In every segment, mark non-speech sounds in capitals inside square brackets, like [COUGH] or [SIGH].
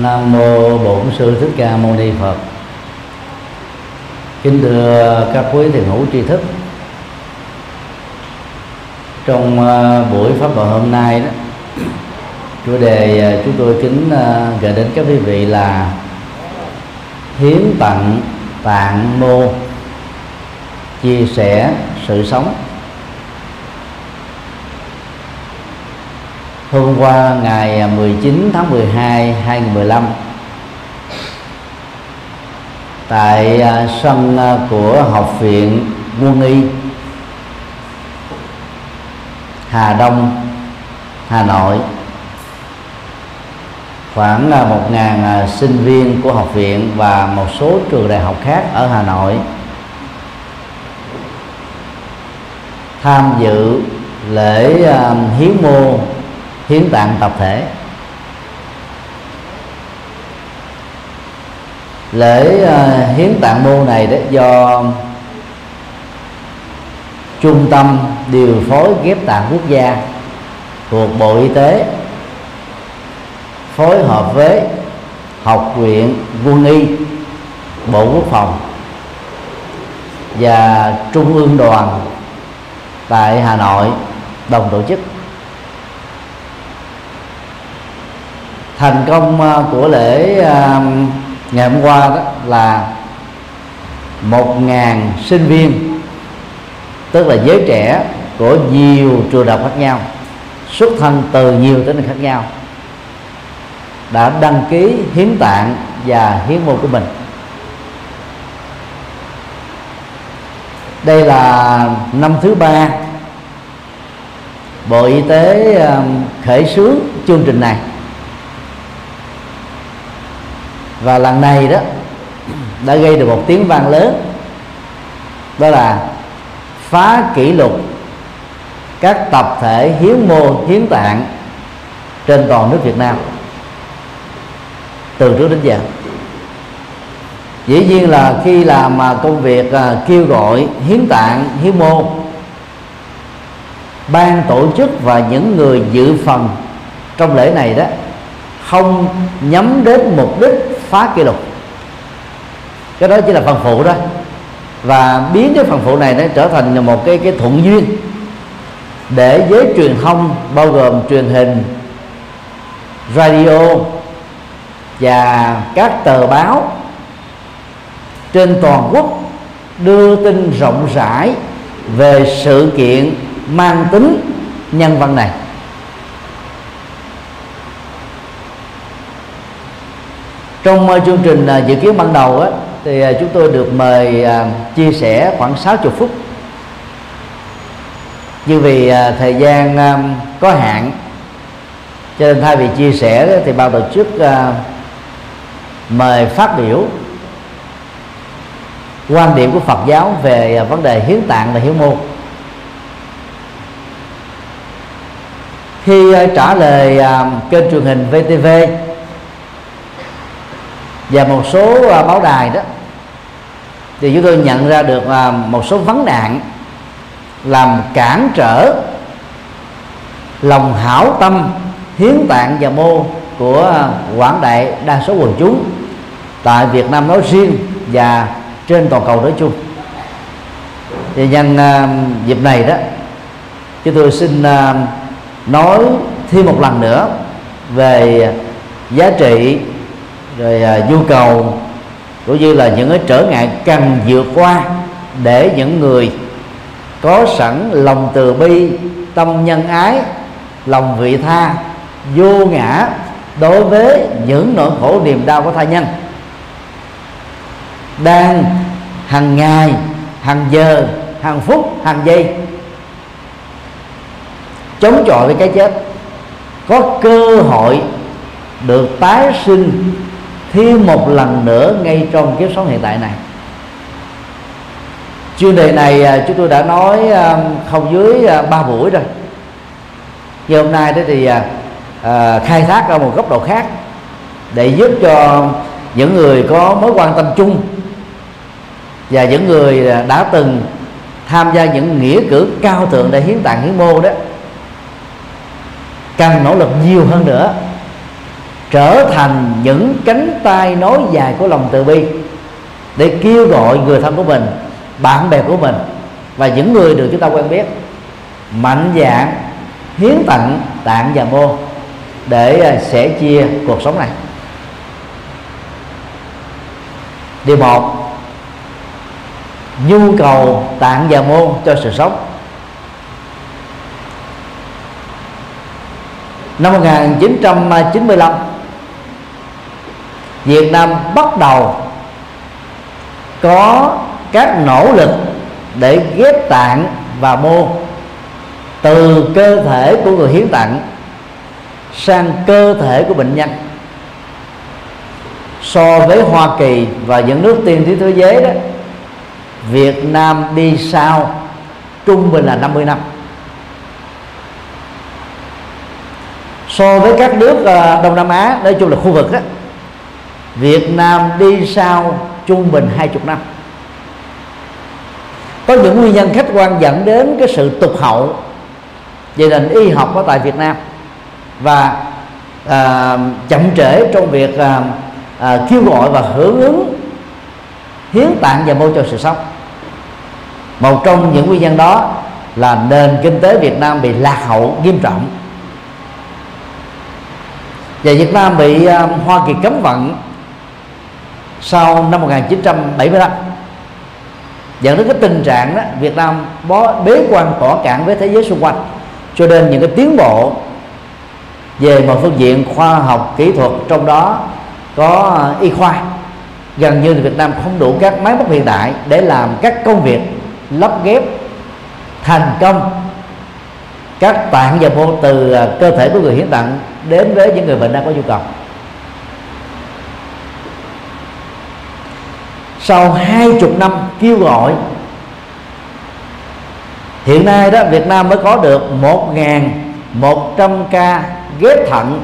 Nam mô Bổn sư Thích Ca Mâu Ni Phật. Kính thưa các quý thiền hữu tri thức. Trong à, buổi pháp thoại hôm nay đó, chủ đề à, chúng tôi kính à, gửi đến các quý vị là hiến tặng tạng mô chia sẻ sự sống hôm qua ngày 19 tháng 12 2015 tại à, sân à, của học viện quân y Hà Đông Hà Nội khoảng à, một ngàn à, sinh viên của học viện và một số trường đại học khác ở Hà Nội tham dự lễ hiến mô hiến tạng tập thể. Lễ uh, hiến tạng mô này đó do trung tâm điều phối ghép tạng quốc gia thuộc bộ y tế phối hợp với học viện quân y bộ quốc phòng và trung ương đoàn tại hà nội đồng tổ chức. Thành công à, của lễ à, ngày hôm qua đó là một ngàn sinh viên, tức là giới trẻ của nhiều trường đại học khác nhau, xuất thân từ nhiều tỉnh khác nhau, đã đăng ký hiến tạng và hiến mô của mình. Đây là năm thứ ba, bộ y tế à, khởi xướng chương trình này và lần này đó, đã gây được một tiếng vang lớn. Đó là phá kỷ lục các tập thể hiến mô, hiến tạng trên toàn nước Việt Nam, từ trước đến giờ. Dĩ nhiên là khi làm mà công việc à, kêu gọi hiến tạng, hiến mô, ban tổ chức và những người dự phần trong lễ này đó, không nhắm đến mục đích phá kỷ lục. Cái đó chỉ là phần phụ đó và biến cái phần phụ này nó trở thành một cái cái thuận duyên để giới truyền thông, bao gồm truyền hình, radio và các tờ báo trên toàn quốc đưa tin rộng rãi về sự kiện mang tính nhân văn này. Trong ờ, chương trình ờ, dự kiến ban đầu á, thì ờ, chúng tôi được mời chia sẻ khoảng 60 phút. Nhưng vì thời gian có hạn cho nên thay vì chia sẻ thì ban tổ chức mời phát biểu quan điểm của Phật giáo về vấn đề hiến tạng và hiến mô khi trả lời kênh truyền hình VTV và một số à, báo đài đó thì chúng tôi nhận ra được à, một số vấn nạn làm cản trở lòng hảo tâm hiến tạng và mô của quảng đại đa số quần chúng tại Việt Nam nói riêng và trên toàn cầu nói chung. Thì nhân uh, dịp này đó chúng tôi xin uh, nói thêm một lần nữa về giá trị rồi à, nhu cầu cũng như là những cái trở ngại cần vượt qua để những người có sẵn lòng từ bi tâm nhân ái lòng vị tha vô ngã đối với những nỗi khổ niềm đau của tha nhân. Đang hàng ngày hàng giờ hàng phút hàng giây chống chọi với cái chết có cơ hội được tái sinh thêm một lần nữa ngay trong kiếp sống hiện tại này. Chuyên đề này à, chúng tôi đã nói à, không dưới à, ba buổi rồi. Nhưng hôm nay đó thì à, khai thác ra một góc độ khác để giúp cho những người có mối quan tâm chung và những người đã từng tham gia những nghĩa cử cao thượng để hiến tạng hiến mô đó cần nỗ lực nhiều hơn nữa trở thành những cánh tay nối dài của lòng từ bi để kêu gọi người thân của mình, bạn bè của mình và những người được chúng ta quen biết, mạnh dạng hiến tặng tạng và mô để à, sẻ chia cuộc sống này. Điều một, nhu cầu tạng và mô cho sự sống. Năm 1995 Việt Nam bắt đầu có các nỗ lực để ghép tạng và mô từ cơ thể của người hiến tặng sang cơ thể của bệnh nhân. So với Hoa Kỳ và những nước tiên tiến thế giới đó, Việt Nam đi sau trung bình là 50 năm. So với các nước ờ, Đông Nam Á, nói chung là khu vực đó Việt Nam đi sau trung bình 20 năm. Có những nguyên nhân khách quan dẫn đến cái sự tụt hậu về nền y học ở tại Việt Nam và à, chậm trễ trong việc à, à, kêu gọi và hưởng ứng hiến tạng và mô cho sự sống. Một trong những nguyên nhân đó là nền kinh tế Việt Nam bị lạc hậu nghiêm trọng. Và Việt Nam bị uh, Hoa Kỳ cấm vận sau năm 1975 dẫn đến cái tình trạng đó, Việt Nam bó, bế quan tỏ cản với thế giới xung quanh, cho nên những cái tiến bộ về một phương diện khoa học, kỹ thuật trong đó có ờ, y khoa, gần như Việt Nam không đủ các máy móc hiện đại để làm các công việc lắp ghép, thành công các tạng và mô từ ờ, cơ thể của người hiến tặng đến với những người bệnh đang có nhu cầu. Sau hai chục năm kêu gọi hiện nay đó Việt Nam mới có được một một trăm ca ghép thận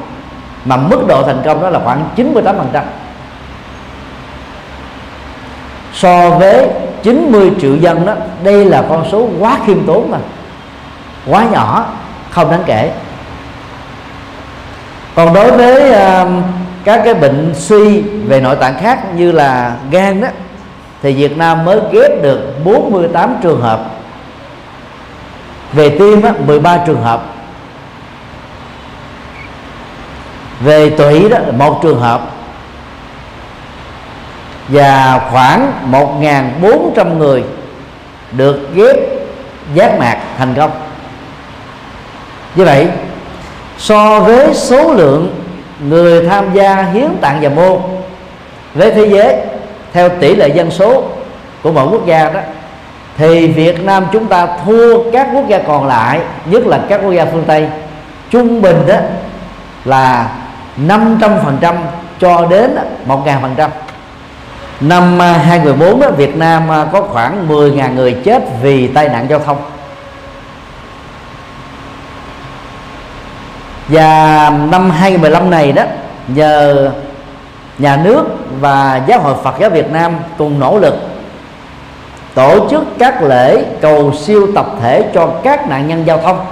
mà mức độ thành công đó là khoảng 98% so với 90 triệu dân đó đây là con số quá khiêm tốn mà quá nhỏ không đáng kể. Còn đối với uh, các cái bệnh suy về nội tạng khác như là gan đó thì Việt Nam mới ghép được 48 trường hợp. Về tim á, 13 trường hợp. Về tủy đó một trường hợp. Và khoảng 1.400 người được ghép giác mạc thành công. Như vậy so với số lượng người tham gia hiến tạng và mô với thế giới theo tỷ lệ dân số của mỗi quốc gia đó thì Việt Nam chúng ta thua các quốc gia còn lại nhất là các quốc gia phương Tây. Trung bình đó là 500% cho đến 1.000% năm à, 2014 đó, Việt Nam à, có khoảng 10.000 người chết vì tai nạn giao thông. Và năm 2015 này đó nhờ nhà nước và giáo hội Phật giáo Việt Nam cùng nỗ lực tổ chức các lễ cầu siêu tập thể cho các nạn nhân giao thông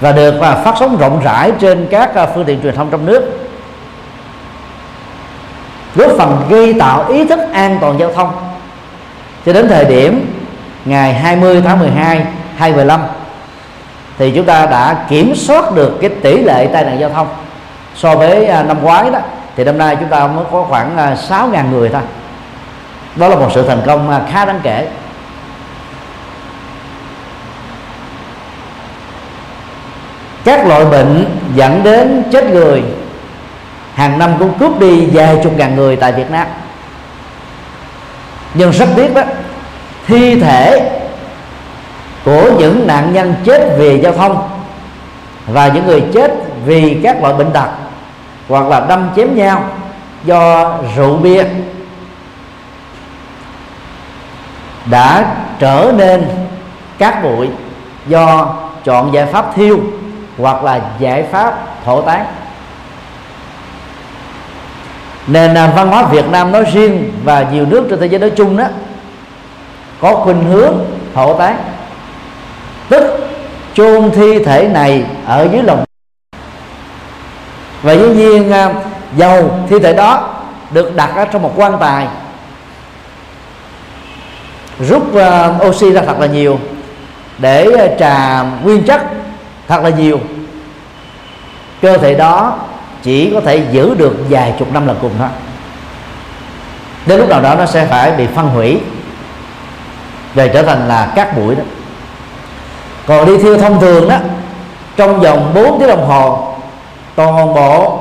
và được và phát sóng rộng rãi trên các à, phương tiện truyền thông trong nước, góp phần gây tạo ý thức an toàn giao thông cho đến thời điểm ngày 20 tháng 12 2015 thì chúng ta đã kiểm soát được cái tỷ lệ tai nạn giao thông so với à, năm ngoái đó thì năm nay chúng ta mới có khoảng à, 6.000 người thôi. Đó là một sự thành công à, khá đáng kể. Các loại bệnh dẫn đến chết người, hàng năm cũng cướp đi vài chục ngàn người tại Việt Nam. Nhưng rất tiếc đó, thi thể của những nạn nhân chết vì giao thông và những người chết vì các loại bệnh tật hoặc là đâm chém nhau do rượu bia, đã trở nên cát bụi do chọn giải pháp thiêu hoặc là giải pháp thổ tán. Nền văn hóa Việt Nam nói riêng và nhiều nước trên thế giới nói chung đó có khuynh hướng thổ tán, tức chôn thi thể này ở dưới lòng và dĩ nhiên à, dầu thi thể đó được đặt ở trong một quan tài rút uh, oxy ra thật là nhiều để uh, trà nguyên chất thật là nhiều. Cơ thể đó chỉ có thể giữ được vài chục năm lần cùng thôi. Đến lúc nào đó nó sẽ phải bị phân hủy về trở thành là cát bụi đó. Còn đi thiêu thông thường đó trong vòng 4 tiếng đồng hồ toàn bộ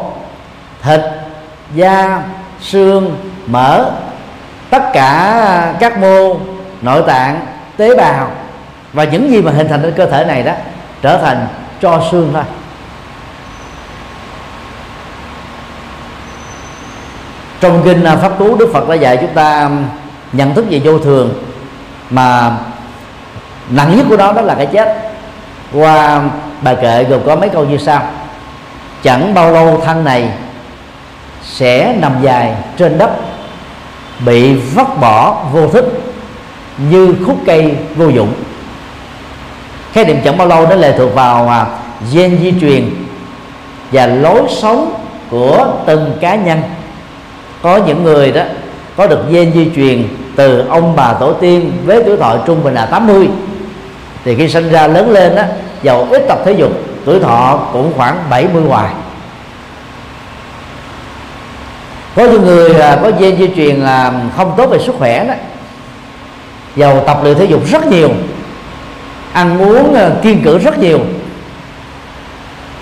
thịt, da, xương, mỡ, tất cả các mô, nội tạng, tế bào và những gì mà hình thành trên cơ thể này đó trở thành cho xương thôi. Trong kinh à, pháp cú đức phật đã dạy chúng ta um, nhận thức về vô thường mà nặng nhất của đó đó là cái chết. Qua bài kệ gồm có mấy câu như sau chẳng bao lâu thân này sẽ nằm dài trên đất, bị vắt bỏ vô thức như khúc cây vô dụng. Khái niệm chẳng bao lâu đó lệ thuộc vào à, gen di truyền và lối sống của từng cá nhân. Có những người đó có được gen di truyền từ ông bà tổ tiên với tuổi thọ trung bình là 80 thì khi sinh ra lớn lên đó giàu ít tập thể dục tuổi thọ cũng khoảng 70 ngoài. có những người à, có gen di truyền là không tốt về sức khỏe đó, giàu tập luyện thể dục rất nhiều, ăn uống à, kiên cử rất nhiều.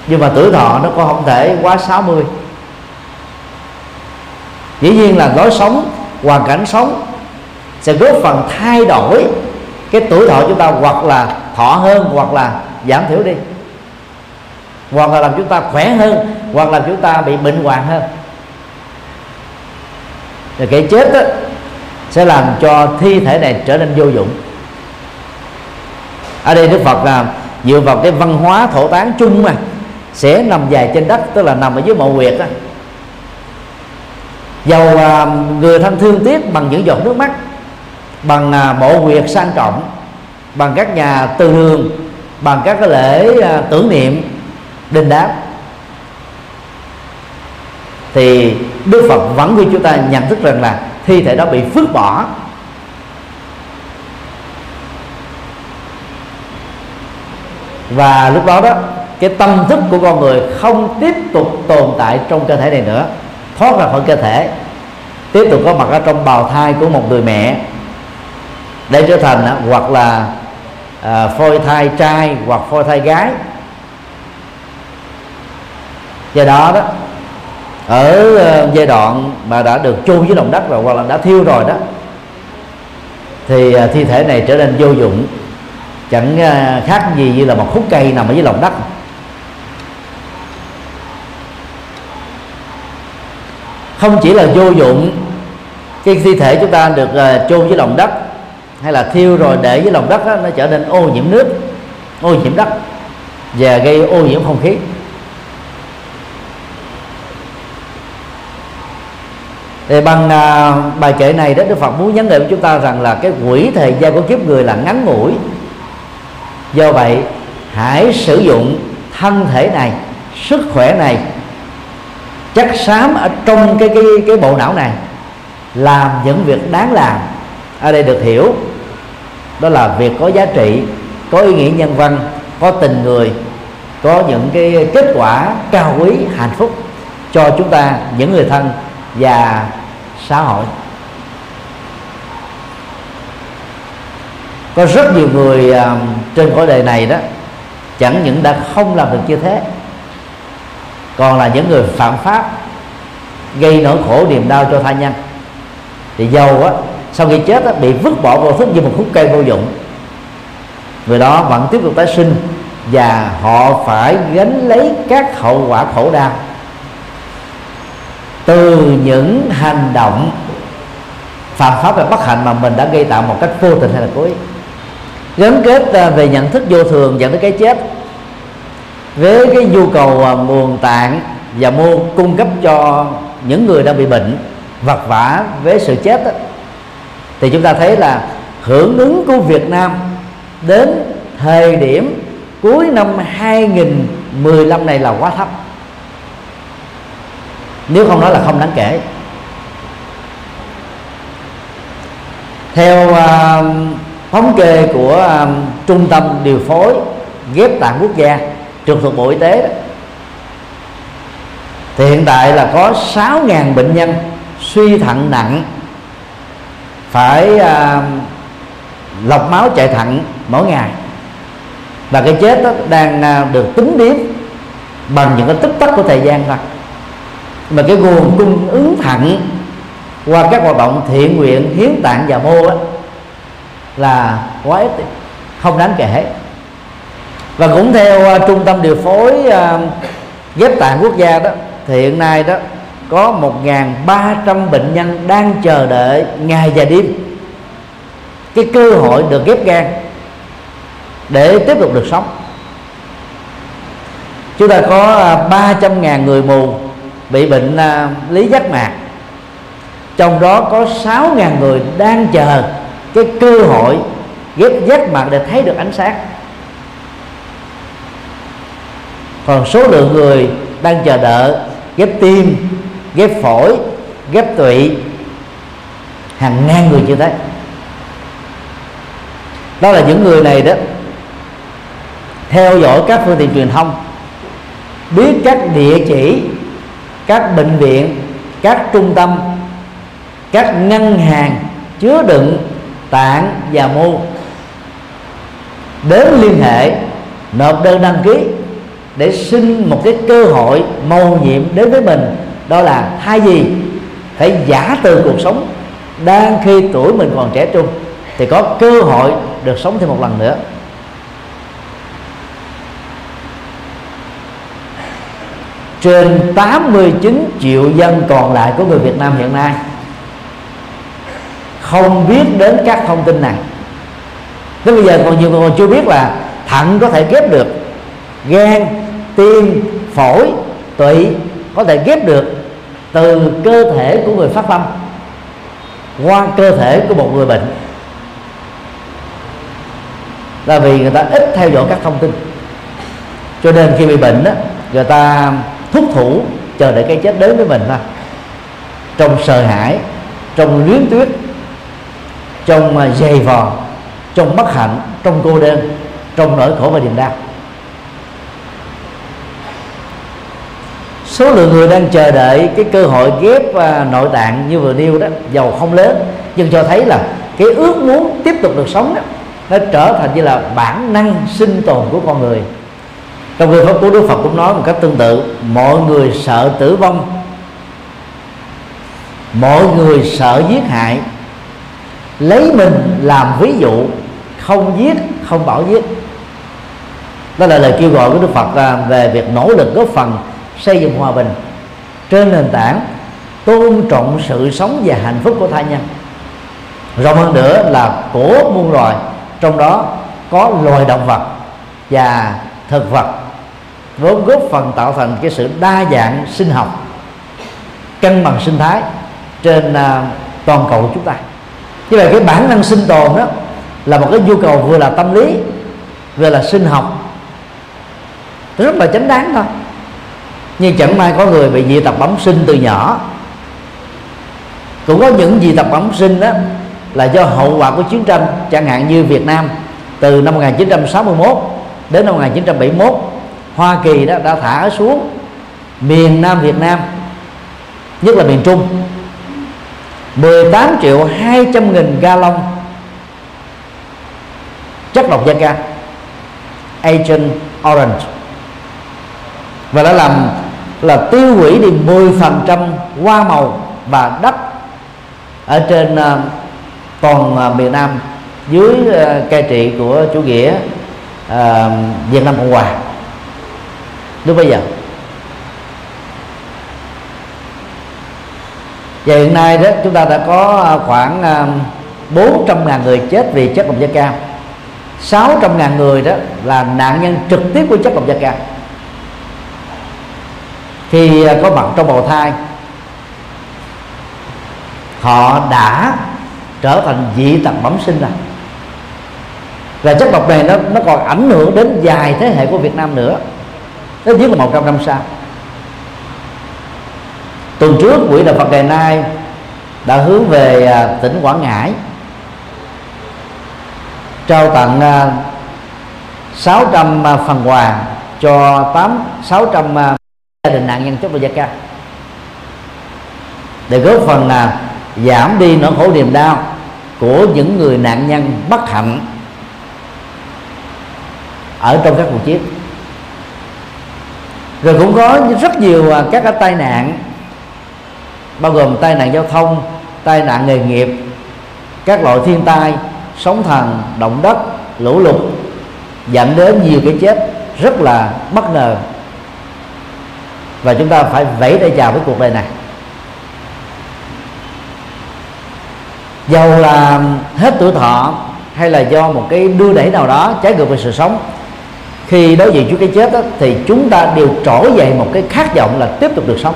Nhưng mà tuổi thọ nó có không thể quá 60 dĩ nhiên là lối sống, hoàn cảnh sống sẽ góp phần thay đổi cái tuổi thọ chúng ta hoặc là thọ hơn hoặc là giảm thiểu đi hoặc là làm chúng ta khỏe hơn hoặc làm chúng ta bị bệnh hoạn hơn. Rồi cái chết đó, sẽ làm cho thi thể này trở nên vô dụng. Ở đây đức phật là dựa vào cái văn hóa thổ tán chung mà sẽ nằm dài trên đất tức là nằm ở dưới mộ huyệt đó dầu à, người thân thương tiếc bằng những giọt nước mắt bằng à, mộ huyệt sang trọng bằng các nhà từ hương bằng các cái lễ à, tưởng niệm đền đáp. Thì Đức Phật vẫn khuyên chúng ta nhận thức rằng là thi thể đó bị phước bỏ. Và lúc đó đó, cái tâm thức của con người không tiếp tục tồn tại trong cơ thể này nữa, thoát ra khỏi cơ thể, tiếp tục có mặt ở trong bào thai của một người mẹ, để trở thành hoặc là à, phôi thai trai hoặc phôi thai gái do đó đó ở ờ, giai đoạn mà đã được chôn dưới lòng đất rồi hoặc là đã thiêu rồi đó thì ờ, thi thể này trở nên vô dụng. Chẳng ờ, khác gì như là một khúc cây nằm ở dưới lòng đất. Không chỉ là vô dụng cái thi thể chúng ta được chôn dưới lòng đất hay là thiêu rồi để dưới lòng đất đó, nó trở nên ô nhiễm nước ô nhiễm đất và gây ô nhiễm không khí. Thì bằng à, bài kệ này đó Đức Phật muốn nhắn nhủ chúng ta rằng là cái quỹ thời gian của kiếp người là ngắn ngủi. Do vậy hãy sử dụng thân thể này sức khỏe này chất xám ở trong cái cái cái bộ não này làm những việc đáng làm. Ở đây được hiểu đó là việc có giá trị có ý nghĩa nhân văn có tình người có những cái kết quả cao quý hạnh phúc cho chúng ta những người thân và xã hội. Có rất nhiều người uh, trên cõi đời này đó chẳng những đã không làm được như thế còn là những người phạm pháp gây nỗi khổ niềm đau cho tha nhân. Thì dầu á sau khi chết á, bị vứt bỏ vô thức như một khúc cây vô dụng người đó vẫn tiếp tục tái sinh và họ phải gánh lấy các hậu quả khổ đau từ những hành động phạm pháp và bất hạnh mà mình đã gây tạo một cách vô tình hay là cố ý. Gắn kết à, về nhận thức vô thường dẫn tới cái chết. Với cái nhu cầu à, nguồn tạng và mua cung cấp cho những người đang bị bệnh vật vả với sự chết đó, thì chúng ta thấy là hưởng ứng của Việt Nam đến thời điểm cuối năm 2015 này là quá thấp nếu không nói là không đáng kể. Theo uh, thống kê của uh, trung tâm điều phối ghép tạng quốc gia trực thuộc bộ y tế đó, thì hiện tại là có 6.000 bệnh nhân suy thận nặng phải uh, lọc máu chạy thận mỗi ngày. Và cái chết đó đang uh, được tính điểm bằng những cái tích tắc của thời gian thôi mà cái nguồn cung ứng thận qua các hoạt động thiện nguyện hiến tạng và mô ấy, là quá ít không đáng kể. Và cũng theo uh, trung tâm điều phối uh, ghép tạng quốc gia đó thì hiện nay đó có 1.300 bệnh nhân đang chờ đợi ngày và đêm. Cái cơ hội được ghép gan để tiếp tục được sống. Chúng ta có à, 300.000 người mù bị bệnh à, lý giác mạc. Trong đó có 6.000 người đang chờ cái cơ hội ghép giác mạc để thấy được ánh sáng. Còn số lượng người đang chờ đợi, ghép tim, ghép phổi, ghép tụy, hàng ngàn người như thế. Đó là những người này đó, theo dõi các phương tiện truyền thông, biết các địa chỉ các bệnh viện, các trung tâm, các ngân hàng chứa đựng tạng và mô. Đến liên hệ, nộp đơn đăng ký để xin một cái cơ hội mầu nhiệm đến với mình. Đó là hai gì? Phải giả từ cuộc sống. Đang khi tuổi mình còn trẻ trung, thì có cơ hội được sống thêm một lần nữa. Trên 89 triệu dân còn lại của người Việt Nam hiện nay, không biết đến các thông tin này. Tới bây giờ còn nhiều người còn chưa biết là thận có thể ghép được gan, tim, phổi, tụy, có thể ghép được từ cơ thể của người phát tâm qua cơ thể của một người bệnh. Là vì người ta ít theo dõi các thông tin. Cho nên khi bị bệnh đó người ta thúc thủ, chờ đợi cái chết đến với mình thôi. Trong sợ hãi, trong luyến tuyết trong à, dày vò, trong bất hạnh, trong cô đơn, trong nỗi khổ và niềm đau. Số lượng người đang chờ đợi cái cơ hội ghép à, nội tạng như vừa nêu đó, giàu không lớn, nhưng cho thấy là cái ước muốn tiếp tục được sống đó, nó trở thành như là bản năng sinh tồn của con người trong kinh pháp cú đức phật cũng nói một cách tương tự. Mọi người sợ tử vong. Mọi người sợ giết hại. Lấy mình làm ví dụ. Không giết, không bảo giết. Đó là lời kêu gọi của đức phật à, về việc nỗ lực góp phần xây dựng hòa bình trên nền tảng tôn trọng sự sống và hạnh phúc của thai nhân. Rộng hơn nữa là của muôn loài, trong đó có loài động vật và thực vật vốn góp phần tạo thành cái sự đa dạng sinh học, cân bằng sinh thái trên à, toàn cầu của chúng ta. Như vậy cái bản năng sinh tồn đó là một cái nhu cầu vừa là tâm lý, vừa là sinh học. Rất là chánh đáng thôi. Nhưng chẳng may có người bị dị tật bẩm sinh từ nhỏ. Cũng có những dị tật bẩm sinh đó là do hậu quả của chiến tranh, chẳng hạn như Việt Nam từ năm 1961 đến năm 1971 Hoa Kỳ đó đã thả xuống miền Nam Việt Nam nhất là miền Trung. 18 triệu 200 nghìn gallon chất độc da cam Agent Orange. Và đã làm là tiêu hủy đi 10% hoa màu và đất ở trên uh, toàn uh, miền Nam dưới uh, cai trị của chủ nghĩa uh, Việt Nam Cộng Hòa lúc bây giờ. Và hiện nay đó, chúng ta đã có à, khoảng à, 400.000 người chết vì chất độc da cam. 600.000 người đó là nạn nhân trực tiếp của chất độc da cam. Khi à, có mặt trong bào thai. Họ đã trở thành dị tật bẩm sinh rồi. Và chất độc này nó nó còn ảnh hưởng đến dài thế hệ của Việt Nam nữa ít dưới một trăm năm sau. Tuần trước, quỹ đạo Phật ngày nay đã hướng về à, tỉnh Quảng Ngãi, trao tặng à, 600 à, phần quà cho 8 600 gia đình nạn nhân chất độc da cam. Để góp phần là giảm đi nỗi khổ niềm đau của những người nạn nhân bất hạnh ở trong các cuộc chiến rồi cũng có rất nhiều à, các cái tai nạn, bao gồm tai nạn giao thông, tai nạn nghề nghiệp, các loại thiên tai, sóng thần, động đất, lũ lụt, dẫn đến nhiều cái chết rất là bất ngờ. Và chúng ta phải vẫy tay chào với cuộc đời này. Dầu là hết tuổi thọ hay là do một cái đưa đẩy nào đó trái ngược về sự sống khi đối diện trước cái chết đó, thì chúng ta đều trỗi dậy một cái khát vọng là tiếp tục được sống.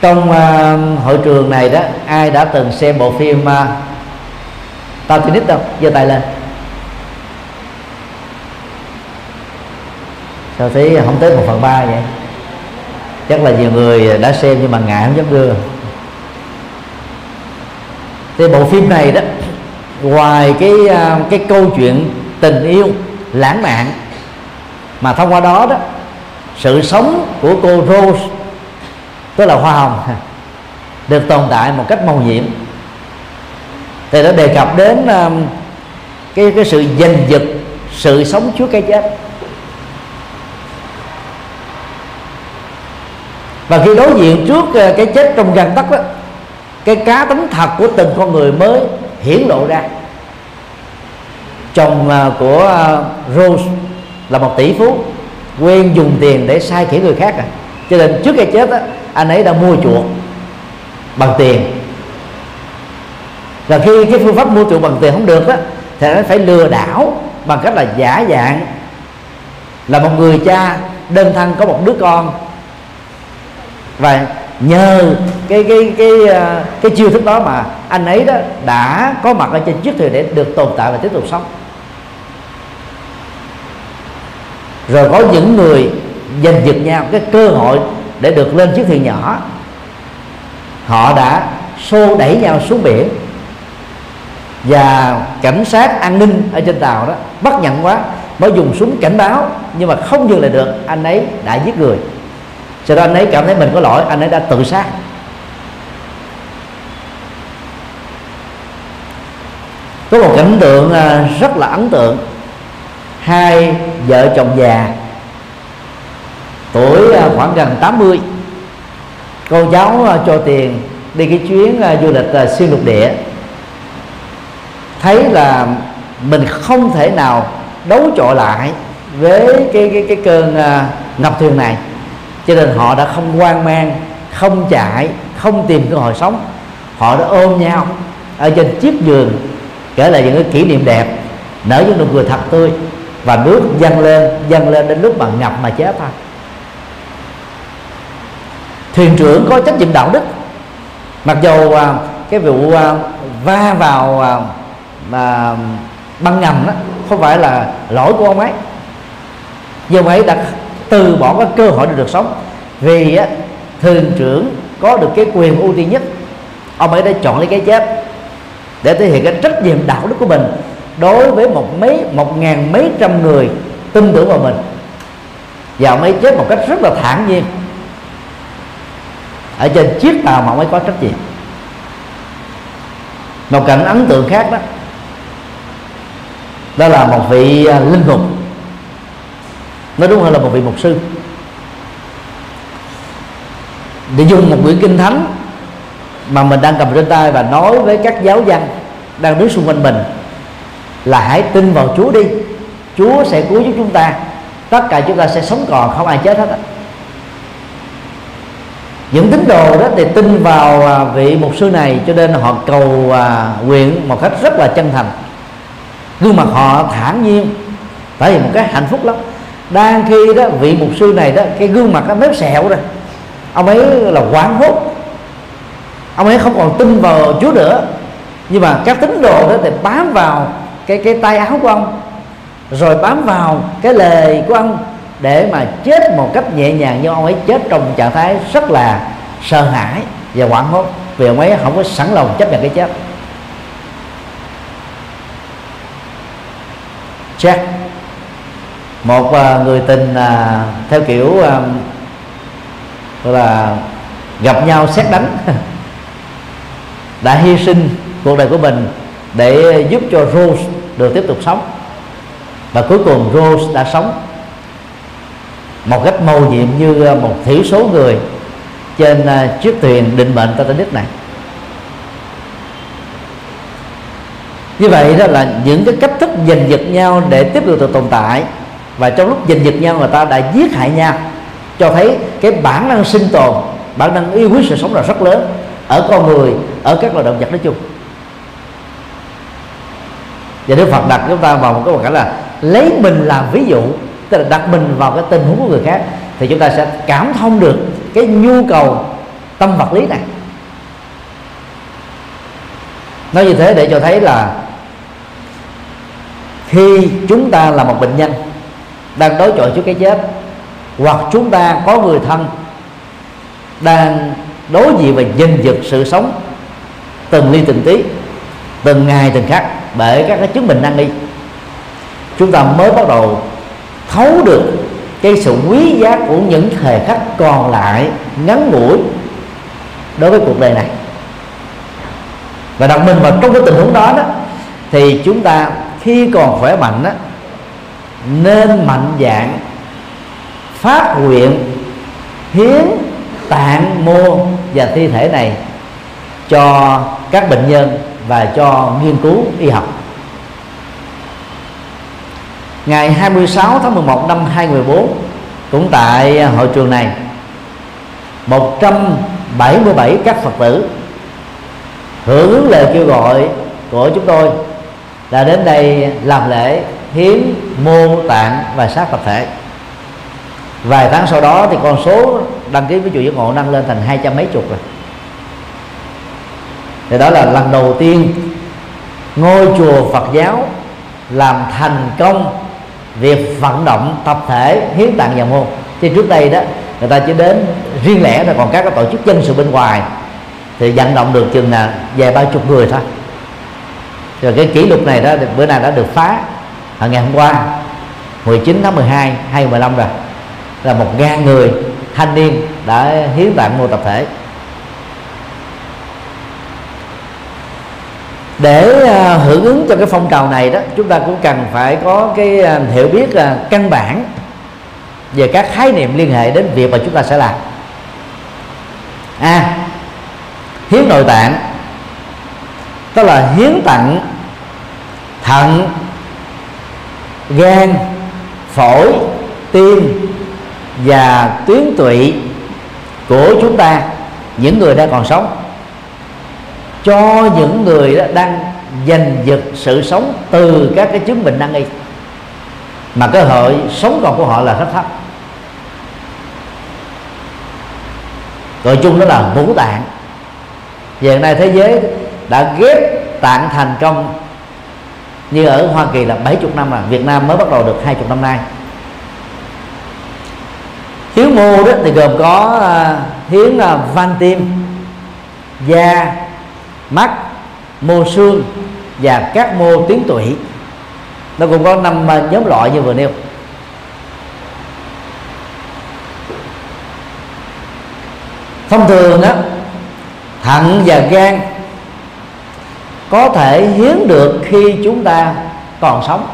Trong uh, hội trường này đó ai đã từng xem bộ phim à, uh, Titanic đâu? Giơ tay lên. Sao thấy không tới một phần ba vậy? Chắc là nhiều người đã xem nhưng mà ngại không dám đưa. Thì bộ phim này đó ngoài cái à, cái câu chuyện tình yêu, lãng mạn, mà thông qua đó đó, sự sống của cô Rose, tức là hoa hồng, [LAUGHS] được tồn tại một cách màu nhiệm. Thì nó đề cập đến à, cái cái sự giành giật, sự sống trước cái chết. Và khi đối diện trước à, cái chết trong gần tắc đó, cái cá tính thật của từng con người mới hiển lộ ra. Chồng à, của à, Rose là một tỷ phú quen dùng tiền để sai khiến người khác à. Cho nên trước khi chết á, anh ấy đã mua chuộc bằng tiền. Và khi cái phương pháp mua chuộc bằng tiền không được á thì anh ấy phải lừa đảo bằng cách là giả dạng là một người cha đơn thân có một đứa con. Và nhờ cái cái cái ờ, cái, chiêu thức đó mà anh ấy đó đã có mặt ở trên chiếc thuyền để được tồn tại và tiếp tục sống. Rồi có những người giành giật nhau cái cơ hội để được lên chiếc thuyền nhỏ. Họ đã xô đẩy nhau xuống biển. Và cảnh sát an ninh ở trên tàu đó bắt nhận quá mới dùng súng cảnh báo nhưng mà không dừng lại được anh ấy đã giết người sau đó anh ấy cảm thấy mình có lỗi, anh ấy đã tự sát. Có một cảnh tượng à, rất là ấn tượng. Hai vợ chồng già, tuổi à, khoảng gần 80 con cháu cho tiền đi cái chuyến à, du lịch xuyên lục địa. Thấy là mình không thể nào đấu chọi lại với cái cái cái cơn ngập thuyền này cho nên họ đã không hoang mang, không chạy, không tìm cơ hội sống. Họ đã ôm nhau ở trên chiếc giường, kể lại những cái kỷ niệm đẹp, nở những nụ cười thật tươi và nước dâng lên dâng lên đến lúc mà ngập mà chết thôi. Thuyền trưởng có trách nhiệm đạo đức. Mặc dù à, cái vụ à, va vào mà băng ngầm đó không phải là lỗi của ông ấy, nhưng ông ấy đã từ bỏ cái cơ hội để được sống. Vì á, thường trưởng có được cái quyền ưu tiên nhất ông ấy đã chọn lấy cái chết để thể hiện cái trách nhiệm đạo đức của mình đối với một mấy một ngàn mấy trăm người tin tưởng vào mình. Và ông ấy chết một cách rất là thản nhiên. Ở trên chiếc tàu mà ông ấy có trách nhiệm. Một cảnh ấn tượng khác đó đó là một vị à, linh mục nói đúng hơn là một vị mục sư. Để dùng một quyển kinh thánh mà mình đang cầm trên tay và nói với các giáo dân đang đứng xung quanh mình là hãy tin vào Chúa đi. Chúa sẽ cứu giúp chúng ta. Tất cả chúng ta sẽ sống còn, không ai chết hết á. Những tín đồ đó thì tin vào à, vị mục sư này cho nên họ cầu à, nguyện một cách rất là chân thành. Gương mặt họ thản nhiên tại vì một cái hạnh phúc lắm đang khi đó, vị mục sư này đó, cái gương mặt nó méo sẹo rồi ông ấy là quán hốt. Ông ấy không còn tin vào chúa nữa. Nhưng mà các tín đồ đó thì bám vào cái cái tay áo của ông. Rồi bám vào cái lề của ông để mà chết một cách nhẹ nhàng. Như ông ấy chết trong trạng thái rất là sợ hãi và hoảng hốt. Vì ông ấy không có sẵn lòng chấp nhận cái chết. Jack một à, người tình là theo kiểu à, là gặp nhau xét đánh. [LAUGHS] Đã hy sinh cuộc đời của mình để giúp cho Rose được tiếp tục sống. Và cuối cùng Rose đã sống một cách mầu nhiệm như à, một thiểu số người trên chiếc thuyền định mệnh Titanic này. Như vậy đó là những cái cách thức giành giật nhau để tiếp tục tồn tại và trong lúc giành giật nhau, người ta đã giết hại nhau. Cho thấy cái bản năng sinh tồn, bản năng yêu quý sự sống là rất lớn ở con người, ở các loài động vật nói chung. Và Đức Phật đặt chúng ta vào một cái hoàn cảnh là lấy mình làm ví dụ, tức là đặt mình vào cái tình huống của người khác, thì chúng ta sẽ cảm thông được cái nhu cầu tâm vật lý này. Nói như thế để cho thấy là khi chúng ta là một bệnh nhân đang đối chọi trước cái chết, hoặc chúng ta có người thân đang đối diện và giành giật sự sống từng ly từng tí, từng ngày từng khắc bởi các cái chứng bệnh năng y. Chúng ta mới bắt đầu thấu được cái sự quý giá của những thời khắc còn lại ngắn ngủi đối với cuộc đời này. Và đặt mình vào trong cái tình huống đó đó, thì chúng ta khi còn khỏe mạnh đó nên mạnh dạng, phát nguyện, hiến tạng mô và thi thể này cho các bệnh nhân và cho nghiên cứu y học. Ngày 26 tháng 11 năm 2014 cũng tại hội trường này 177 các Phật tử hưởng ứng lời kêu gọi của chúng tôi là đến đây làm lễ hiến mô tạng và sát tập thể. Vài tháng sau đó thì con số đăng ký với chùa giác ngộ nâng lên thành hai trăm mấy chục rồi. Thì đó là lần đầu tiên ngôi chùa Phật giáo làm thành công việc vận động tập thể hiến tạng nhà mô. Thì trước đây đó, người ta chỉ đến riêng lẻ thôi, còn các cái tổ chức dân sự bên ngoài thì vận động được chừng là vài ba chục người thôi. Rồi cái kỷ lục này đó, bữa nay đã được phá ở ngày hôm qua 19 tháng 12 2015 rồi là một ngàn người thanh niên đã hiến tặng mô tập thể. Để à, hưởng ứng cho cái phong trào này đó chúng ta cũng cần phải có cái à, hiểu biết là căn bản về các khái niệm liên hệ đến việc mà chúng ta sẽ làm. A à, hiến nội tạng tức là hiến tặng thận gan, phổi, tim và tuyến tụy của chúng ta, những người đang còn sống. Cho những người đó đang giành giật sự sống từ các cái chứng bệnh năng y. Mà cơ hội sống còn của họ là rất thấp. Gọi chung đó là ngũ tạng. Và hiện nay thế giới đã ghép tạng thành công như ở Hoa Kỳ là 70 năm mà Việt Nam mới bắt đầu được 20 năm nay. Hiến mô đó thì gồm có à, hiến van tim da mắt mô xương và các mô tuyến tụy. Nó cũng có năm à, nhóm loại như vừa nêu. Thông thường á, thận và gan có thể hiến được khi chúng ta còn sống.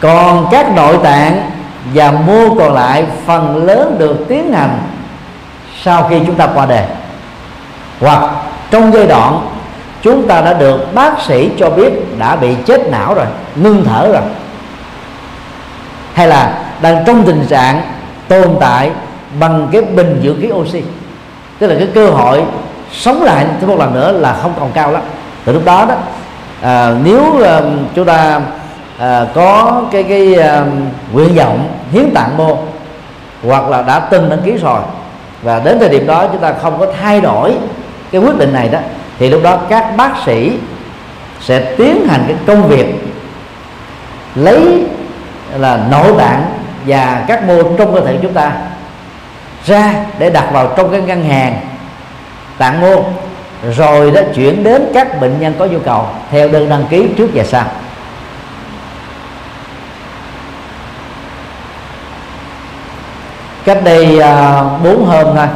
Còn các nội tạng và mô còn lại phần lớn được tiến hành sau khi chúng ta qua đời hoặc trong giai đoạn chúng ta đã được bác sĩ cho biết đã bị chết não rồi, ngưng thở rồi. Hay là đang trong tình trạng tồn tại bằng cái bình dự khí oxy, tức là cái cơ hội sống lại thêm một lần nữa là không còn cao lắm. Từ lúc đó đó à, nếu uh, chúng ta à, có cái cái à, nguyện vọng hiến tạng mô hoặc là đã từng đăng ký rồi và đến thời điểm đó chúng ta không có thay đổi cái quyết định này đó thì lúc đó các bác sĩ sẽ tiến hành cái công việc lấy là nội tạng và các mô trong cơ thể chúng ta ra để đặt vào trong cái ngân hàng tạng mô rồi đó chuyển đến các bệnh nhân có nhu cầu theo đơn đăng ký trước và sau. Cách đây à, bốn hôm thôi.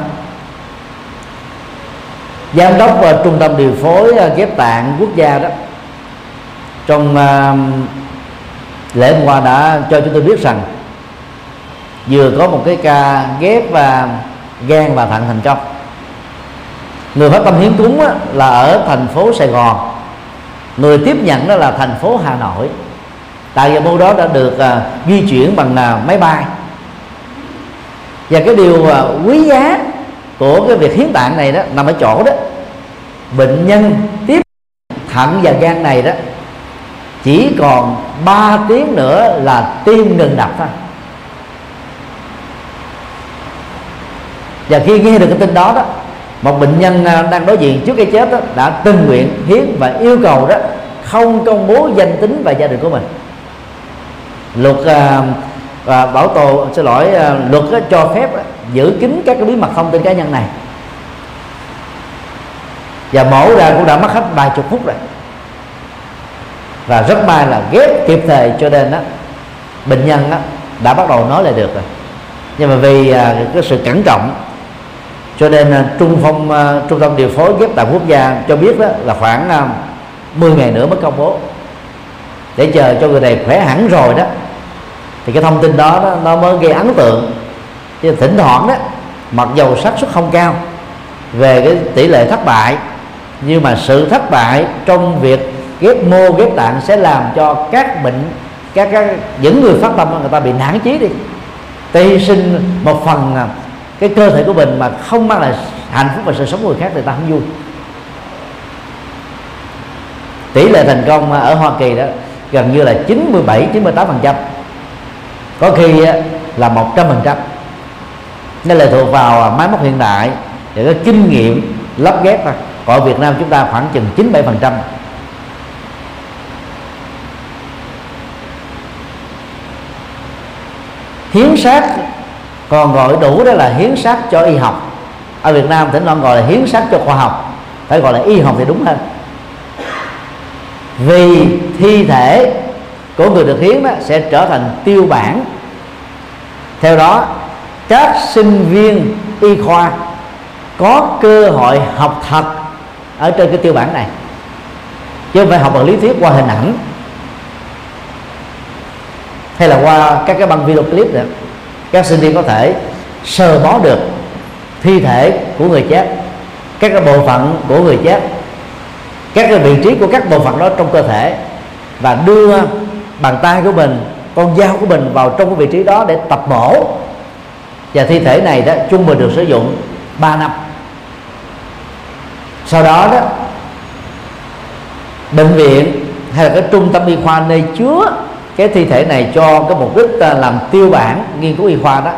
Giám đốc và trung tâm điều phối à, ghép tạng quốc gia đó trong uh, lễ hôm qua đã cho chúng tôi biết rằng vừa có một cái ca ghép và gan và thận thành công người phát tâm hiến cúng á, là ở thành phố Sài Gòn. Người tiếp nhận đó là thành phố Hà Nội. Tại giờ mô đó đã được à, di chuyển bằng à, máy bay. Và cái điều à, quý giá của cái việc hiến tạng này đó nằm ở chỗ đó. Bệnh nhân tiếp thận và gan này đó chỉ còn 3 tiếng nữa là tim ngừng đập thôi. Và khi nghe được cái tin đó đó một bệnh nhân à, đang đối diện trước cái chết đó, đã tình nguyện hiến và yêu cầu đó không công bố danh tính và gia đình của mình. Luật à, và bảo tồn xin lỗi à, luật đó, cho phép giữ kín các cái bí mật thông tin cá nhân này. Và mổ ra cũng đã mất hết vài chục phút rồi. Và rất may là ghép kịp thời cho nên đó bệnh nhân đó, đã bắt đầu nói lại được rồi. Nhưng mà vì à, cái sự cẩn trọng cho nên à, trung phong à, trung tâm điều phối ghép tạng quốc gia cho biết đó là khoảng à, 10 ngày nữa mới công bố. Để chờ cho người này khỏe hẳn rồi đó thì cái thông tin đó, đó nó mới gây ấn tượng. Chứ thỉnh thoảng đó mặc dầu xác suất không cao về cái tỷ lệ thất bại nhưng mà sự thất bại trong việc ghép mô ghép tạng sẽ làm cho các bệnh các, các những người phát tâm người ta bị nản chí đi. Ta hy sinh một phần à, cái cơ thể của mình mà không mang lại hạnh phúc và sự sống của người khác thì ta không vui. Tỷ lệ thành công ở Hoa Kỳ đó gần như là 97 98 phần trăm. Có khi là 100 phần trăm. Nó lệ thuộc vào à, máy móc hiện đại để có kinh nghiệm lắp ghép thôi. Còn ở Việt Nam chúng ta khoảng chừng 97 phần trăm. Hiến sát còn gọi đủ đó là hiến sát cho y học. Ở Việt Nam tỉnh thoảng gọi là hiến sát cho khoa học. Phải gọi là y học thì đúng hơn. Vì thi thể của người được hiến đó sẽ trở thành tiêu bản. Theo đó, các sinh viên y khoa có cơ hội học thật ở trên cái tiêu bản này. Chứ không phải học bằng lý thuyết qua hình ảnh hay là qua các cái băng video clip nữa các sinh viên có thể sờ bó được thi thể của người chết, các cái bộ phận của người chết, các cái vị trí của các bộ phận đó trong cơ thể và đưa bàn tay của mình, con dao của mình vào trong cái vị trí đó để tập mổ. Và thi thể này đó trung bình được sử dụng 3 năm. Sau đó đó, bệnh viện hay là cái trung tâm y khoa nơi chứa cái thi thể này cho cái mục đích à, làm tiêu bản, nghiên cứu y khoa đó,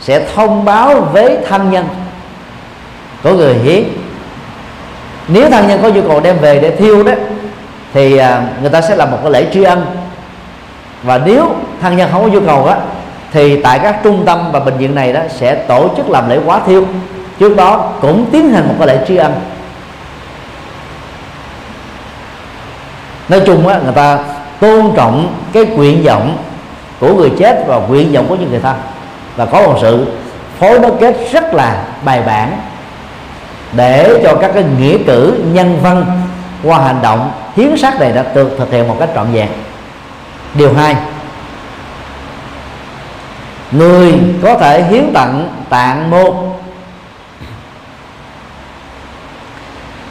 sẽ thông báo với thân nhân. Của người hiến nếu thân nhân có nhu cầu đem về để thiêu đó, thì à, người ta sẽ làm một cái lễ tri ân. Và nếu thân nhân không có nhu cầu á, thì tại các trung tâm và bệnh viện này đó sẽ tổ chức làm lễ quá thiêu. Trước đó cũng tiến hành một cái lễ tri ân. Nói chung á, người ta tôn trọng cái nguyện vọng của người chết và nguyện vọng của những người thân. Và có một sự phối đối kết rất là bài bản để cho các cái nghĩa cử, nhân văn qua hành động hiến sát này đã được thực hiện một cách trọn vẹn. Điều hai, người có thể hiến tặng tạng mô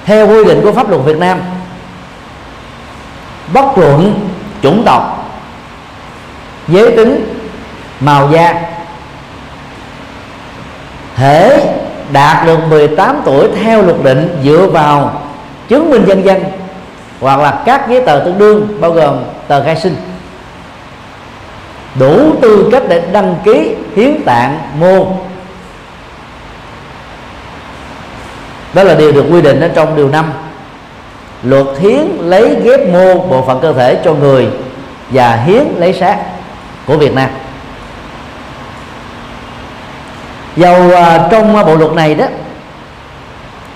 theo quy định của pháp luật Việt Nam, bất luận chủng tộc, giới tính, màu da. Thể đạt được 18 tuổi theo luật định dựa vào chứng minh nhân dân hoặc là các giấy tờ tương đương, bao gồm tờ khai sinh. Đủ tư cách để đăng ký, hiến tạng, mô. Đó là điều được quy định ở trong điều 5 luật hiến lấy ghép mô bộ phận cơ thể cho người và hiến lấy xác của Việt Nam. Dầu uh, trong à, bộ luật này đó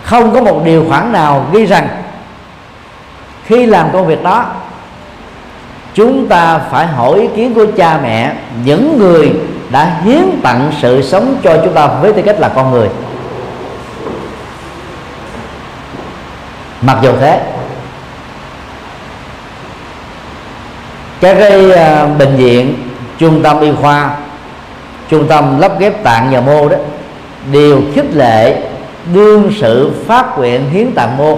không có một điều khoản nào ghi rằng khi làm công việc đó chúng ta phải hỏi ý kiến của cha mẹ những người đã hiến tặng sự sống cho chúng ta với tư cách là con người. Mặc dù thế các cái ờ, bệnh viện, trung tâm y khoa, trung tâm lắp ghép tạng và mô đó, đều khích lệ đương sự phát nguyện hiến tạng mô,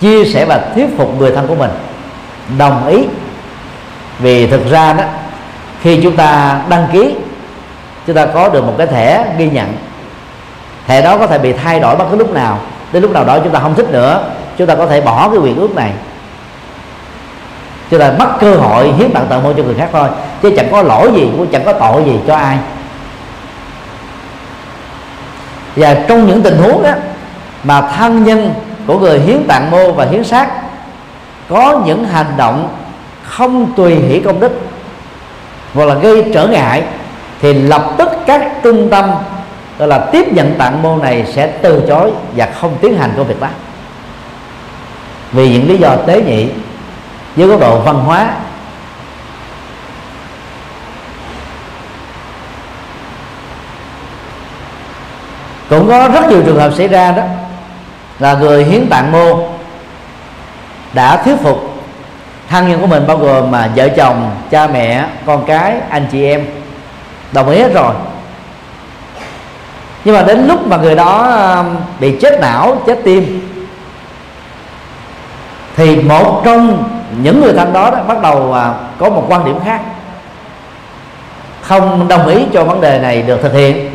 chia sẻ và thuyết phục người thân của mình. Đồng ý. Vì thực ra đó, khi chúng ta đăng ký, chúng ta có được một cái thẻ ghi nhận. Thẻ đó có thể bị thay đổi bất cứ lúc nào, đến lúc nào đó chúng ta không thích nữa, chúng ta có thể bỏ cái quyền ước này cho là mất cơ hội hiến tặng tạng mô cho người khác thôi. Chứ chẳng có lỗi gì, cũng chẳng có tội gì cho ai. Và trong những tình huống đó mà thân nhân của người hiến tạng mô và hiến xác có những hành động không tùy hỷ công đức hoặc là gây trở ngại, thì lập tức các trung tâm, gọi là tiếp nhận tạng mô này sẽ từ chối và không tiến hành công việc đó. Vì những lý do tế nhị với góc độ văn hóa. Cũng có rất nhiều trường hợp xảy ra đó, là người hiến tạng mô đã thuyết phục thân nhân của mình, bao gồm mà vợ chồng, cha mẹ, con cái, anh chị em, đồng ý hết rồi. Nhưng mà đến lúc mà người đó um, bị chết não, chết tim, thì một trong những người thân đó, đó bắt đầu à, có một quan điểm khác. Không đồng ý cho vấn đề này được thực hiện.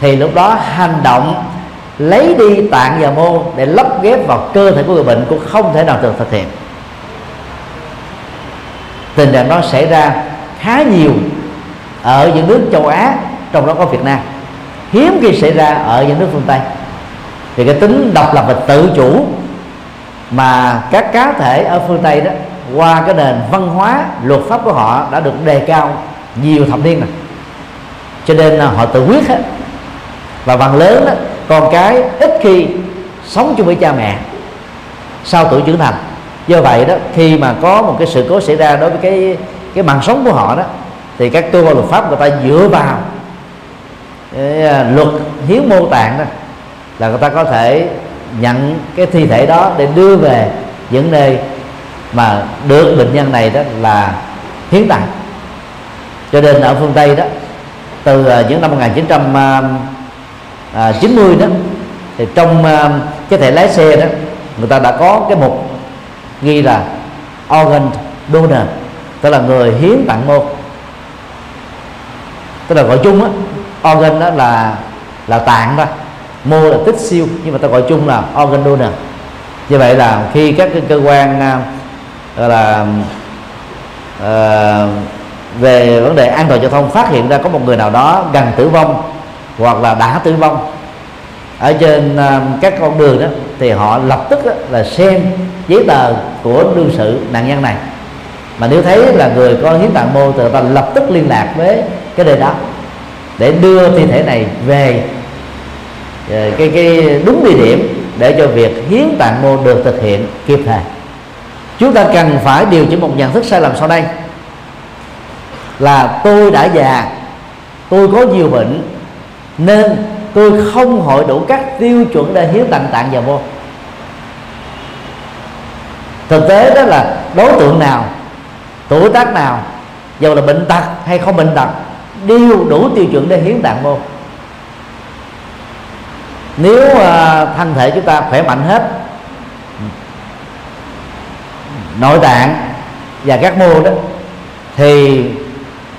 Thì lúc đó hành động lấy đi tạng và mô để lắp ghép vào cơ thể của người bệnh cũng không thể nào được thực hiện. Tình trạng đó xảy ra khá nhiều ở những nước châu Á trong đó có Việt Nam. Hiếm khi xảy ra ở những nước phương Tây. Thì cái tính độc lập và tự chủ mà các cá thể ở phương Tây đó qua cái nền văn hóa luật pháp của họ đã được đề cao nhiều thập niên rồi. Cho nên họ tự quyết hết. Và phần lớn đó, con cái ít khi sống chung với cha mẹ sau tuổi trưởng thành. Do vậy đó khi mà có một cái sự cố xảy ra đối với cái cái mạng sống của họ đó thì các cơ quan luật pháp người ta dựa vào cái à, luật hiến mô tạng đó là người ta có thể nhận cái thi thể đó để đưa về những nơi mà được bệnh nhân này đó là hiến tặng. Cho nên ở phương Tây đó, từ à, những năm 1990 à, à, đó, thì trong cái thẻ lái xe đó, người ta đã có cái mục ghi là organ donor, tức là người hiến tặng mô tức là gọi chung á, organ đó là là tạng thôi mô là tích siêu nhưng mà ta gọi chung là organ donor. Như vậy là khi các cái cơ quan à, gọi là uh, về vấn đề an toàn giao thông phát hiện ra có một người nào đó gần tử vong hoặc là đã tử vong ở trên uh, các con đường đó thì họ lập tức đó, là xem giấy tờ của đương sự nạn nhân này. Mà nếu thấy là người có hiến tạng mô thì ta lập tức liên lạc với cái nơi đó để đưa thi thể này về cái cái đúng địa điểm để cho việc hiến tạng mô được thực hiện kịp thời. Chúng ta cần phải điều chỉnh một nhận thức sai lầm sau đây. Là tôi đã già, tôi có nhiều bệnh, nên tôi không hội đủ các tiêu chuẩn để hiến tặng tạng và mô. Thực tế đó là đối tượng nào, tuổi tác nào dù là bệnh tật hay không bệnh tật, đều đủ tiêu chuẩn để hiến tạng mô nếu uh, thân thể chúng ta khỏe mạnh hết nội tạng và các mô đó thì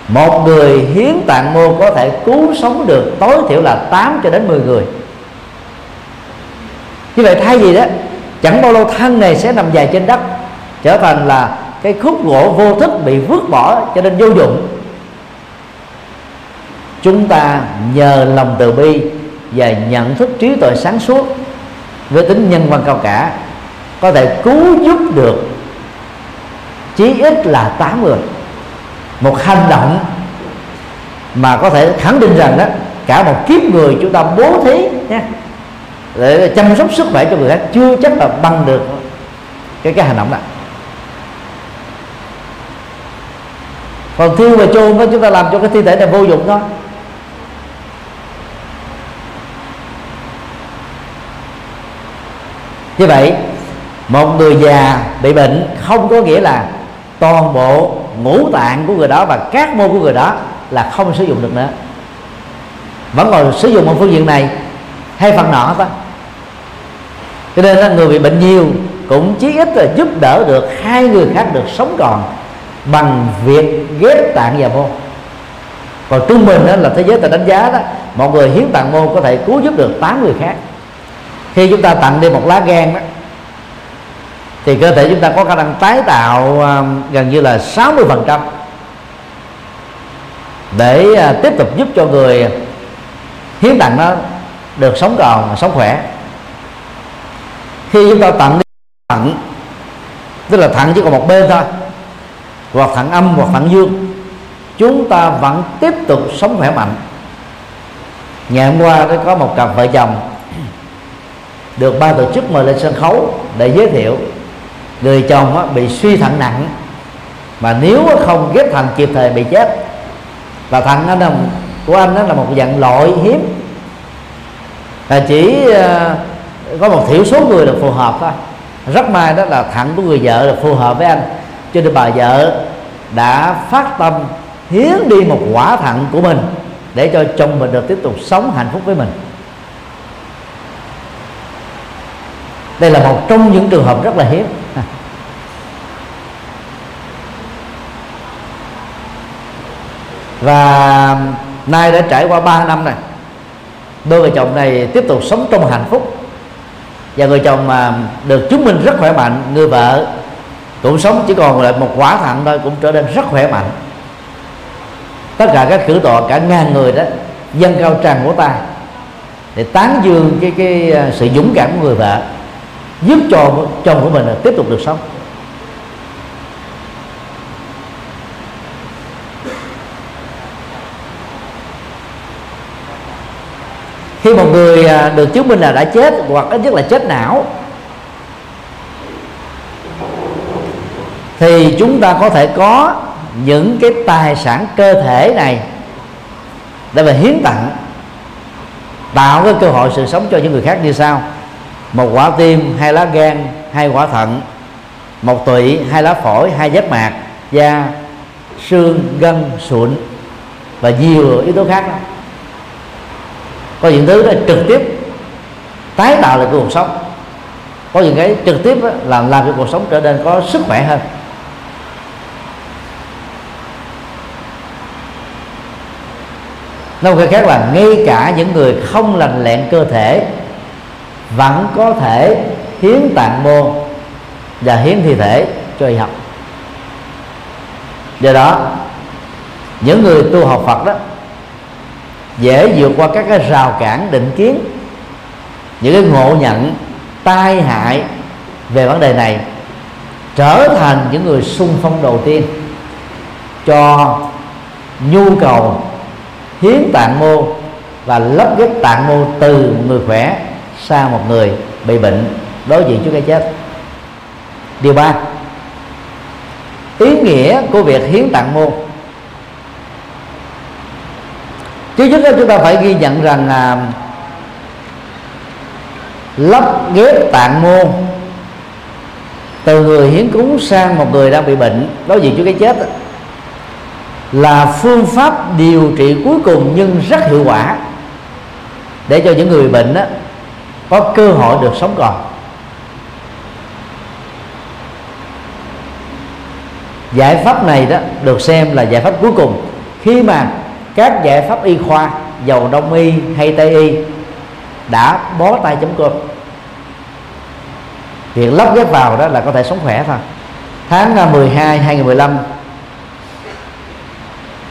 một người hiến tạng mô có thể cứu sống được tối thiểu là 8 cho đến 10 người. Như vậy thay vì đó chẳng bao lâu thân này sẽ nằm dài trên đất trở thành là cái khúc gỗ vô thức bị vứt bỏ cho nên vô dụng. Chúng ta nhờ lòng từ bi và nhận thức trí tuệ sáng suốt với tính nhân văn cao cả, có thể cứu giúp được chí ít là tám người. Một hành động mà có thể khẳng định rằng đó, cả một kiếp người chúng ta bố thí nha, để chăm sóc sức khỏe cho người khác, chưa chắc là bằng được cái cái hành động này còn thiêu và chôn đó, chúng ta làm cho cái thi thể này vô dụng thôi. Như vậy, một người già bị bệnh không có nghĩa là toàn bộ ngũ tạng của người đó và các mô của người đó là không sử dụng được nữa. Vẫn còn sử dụng một phương diện này hay phần nọ ta cho nên là người bị bệnh nhiều cũng chí ít là giúp đỡ được hai người khác được sống còn bằng việc ghép tạng và mô còn trung bình đó là thế giới ta đánh giá đó, một người hiến tạng mô có thể cứu giúp được 8 người khác khi chúng ta tặng đi một lá gan đó, thì cơ thể chúng ta có khả năng tái tạo à, gần như là 60 phần trăm để à, tiếp tục giúp cho người hiến tặng nó được sống còn, sống khỏe. Khi chúng ta tặng đi thận, tức là thận chỉ còn một bên thôi, hoặc thận âm, hoặc thận dương, chúng ta vẫn tiếp tục sống khỏe mạnh. Ngày hôm qua có một cặp vợ chồng được ban tổ chức mời lên sân khấu để giới thiệu. Người chồng bị suy thận nặng, mà nếu không ghép thận kịp thời bị chết. Và thận anh là của anh đó là một dạng loại hiếm. Là chỉ ờ, có một thiểu số người được phù hợp thôi. Rất may đó là thận của người vợ là phù hợp với anh. Cho nên bà vợ đã phát tâm hiến đi một quả thận của mình để cho chồng mình được tiếp tục sống hạnh phúc với mình. Đây là một trong những trường hợp rất là hiếm. Và nay đã trải qua 3 năm này đôi vợ chồng này tiếp tục sống trong hạnh phúc. Và người chồng mà được chứng minh rất khỏe mạnh, người vợ cũng sống chỉ còn lại một quả thận thôi, cũng trở nên rất khỏe mạnh. Tất cả các cử tọa, cả ngàn người đó dân cao tràn của ta để tán dương cái cái à, sự dũng cảm của người vợ giúp cho chồng của mình là tiếp tục được sống. Khi một người à, được chứng minh là đã chết hoặc ít nhất là chết não, thì chúng ta có thể có những cái tài sản cơ thể này để mà hiến tặng, tạo cái cơ hội sự sống cho những người khác như sau một quả tim hai lá gan hai quả thận. Một tụy hai lá phổi hai giáp mạc. Da xương gân sụn. Và nhiều yếu tố khác đó. có những thứ đó trực tiếp tái tạo lại cuộc sống. Có những cái trực tiếp đó, làm làm cho cuộc sống trở nên có sức khỏe hơn. Nói một cái khác là ngay cả những người không lành lẹn cơ thể vẫn có thể hiến tạng mô và hiến thi thể cho y học. Do đó, những người tu học Phật đó, dễ vượt qua các cái rào cản định kiến, những cái ngộ nhận tai hại về vấn đề này, trở thành những người sung phong đầu tiên cho nhu cầu hiến tạng mô và lắp ghép tạng mô từ người khỏe xa một người bị bệnh đối diện trước cái chết. Điều ba ý nghĩa của việc hiến tặng mô. Trước nhất đó chúng ta phải ghi nhận rằng à, lắp ghép tạng mô từ người hiến cúng sang một người đang bị bệnh đối diện trước cái chết là phương pháp điều trị cuối cùng nhưng rất hiệu quả để cho những người bệnh đó có cơ hội được sống còn. Giải pháp này đó được xem là giải pháp cuối cùng. Khi mà các giải pháp y khoa dầu đông y hay tây y đã bó tay chấm cơm việc lắp ghép vào đó là có thể sống khỏe thôi. Tháng à, 12 2015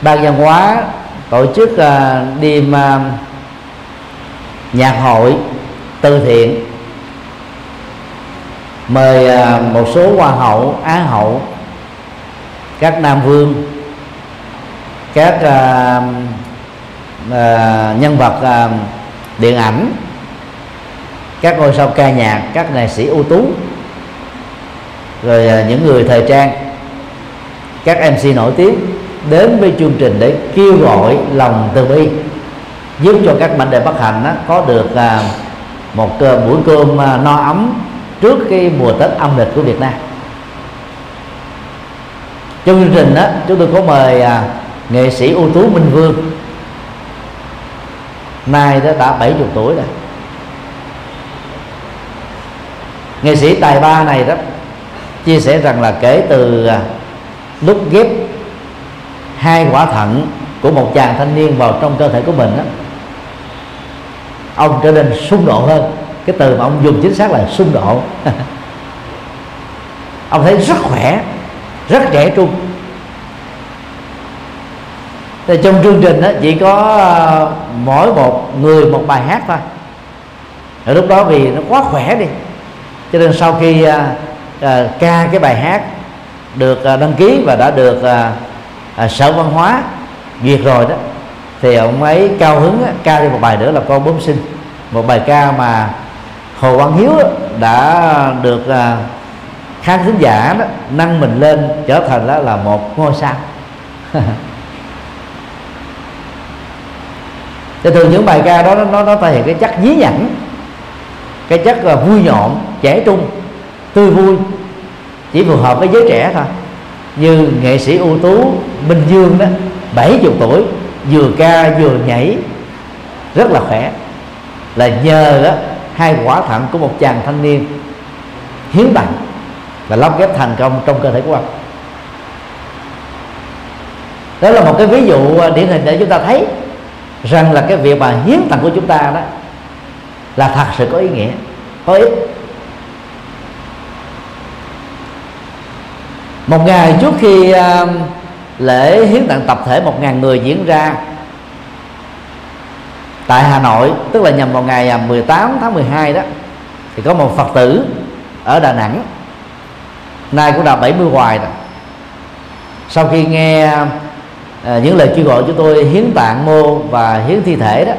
ban văn hóa tổ chức uh, đêm uh, nhạc hội từ thiện. Mời à, một số hoa hậu á hậu các nam vương các uh, uh, nhân vật uh, điện ảnh các ngôi sao ca nhạc các nghệ sĩ ưu tú rồi uh, những người thời trang các mc nổi tiếng đến với chương trình để kêu gọi lòng từ bi giúp cho các mảnh đề bất hạnh đó, có được uh, một ờ, buổi cơm ờ, no ấm trước cái mùa tết âm lịch của việt nam. Trong chương trình đó chúng tôi có mời ờ, nghệ sĩ ưu tú minh vương. Nay đã đã 70 tuổi rồi. Nghệ sĩ tài ba này đó chia sẻ rằng là kể từ lúc ghép hai quả thận của một chàng thanh niên vào trong cơ thể của mình đó, ông trở nên xung độ hơn. Cái từ mà ông dùng chính xác là xung độ [LAUGHS] ông thấy rất khỏe rất trẻ trung. Thì trong chương trình đó chỉ có ờ, mỗi một người một bài hát thôi. Ở lúc đó vì nó quá khỏe đi cho nên sau khi à, à, ca cái bài hát được đăng ký và đã được à, à, sở văn hóa duyệt rồi đó thì ông ấy cao hứng ca đi một bài nữa là con bướm sinh. Một bài ca mà hồ quang hiếu đã được à, khán thính giả đó, nâng mình lên trở thành đó là một ngôi sao. [LAUGHS] Thì thường những bài ca đó nó nó thể hiện cái chất dí nhảnh cái chất là vui nhộn trẻ trung tươi vui chỉ phù hợp với giới trẻ thôi. Như nghệ sĩ ưu tú Minh Dương đó 70 tuổi vừa ca vừa nhảy rất là khỏe. Là nhờ đó, hai quả thận của một chàng thanh niên hiến tặng và lắp ghép thành công trong cơ thể của ông. Đó là một cái ví dụ à, điển hình để chúng ta thấy rằng là cái việc mà hiến tặng của chúng ta đó là thật sự có ý nghĩa có ích. Một ngày trước khi uh, lễ hiến tặng tập thể một ngàn người diễn ra tại Hà Nội tức là nhằm vào ngày à, 18 tháng 12 đó thì có một Phật tử ở Đà Nẵng nay cũng đã 70 hoài rồi. Sau khi nghe à, những lời kêu gọi chúng tôi hiến tạng mô và hiến thi thể đó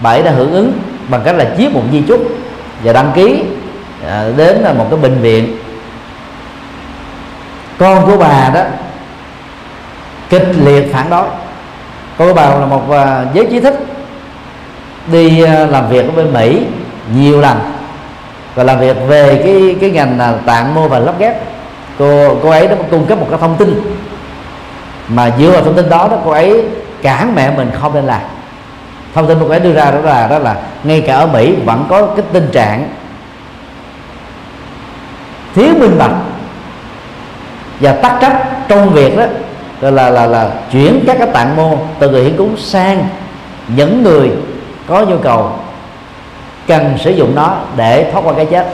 bảy đã hưởng ứng bằng cách là chiếc một di chúc và đăng ký à, đến một cái bệnh viện. Con của bà đó kịch liệt phản đối. Cô của bà là một à, giới trí thức, đi à, làm việc ở bên mỹ nhiều lần và làm việc về cái cái ngành là tạng mô và lắp ghép. Cô cô ấy đã cung cấp một cái thông tin mà dựa vào thông tin đó đó, cô ấy cản mẹ mình không nên làm. Thông tin cô ấy đưa ra đó là đó là ngay cả ở mỹ vẫn có cái tình trạng thiếu minh bạch và tắc trách trong việc đó là là là, là chuyển các cái tạng mô từ người hiến cúng sang những người có nhu cầu cần sử dụng nó để thoát qua cái chết.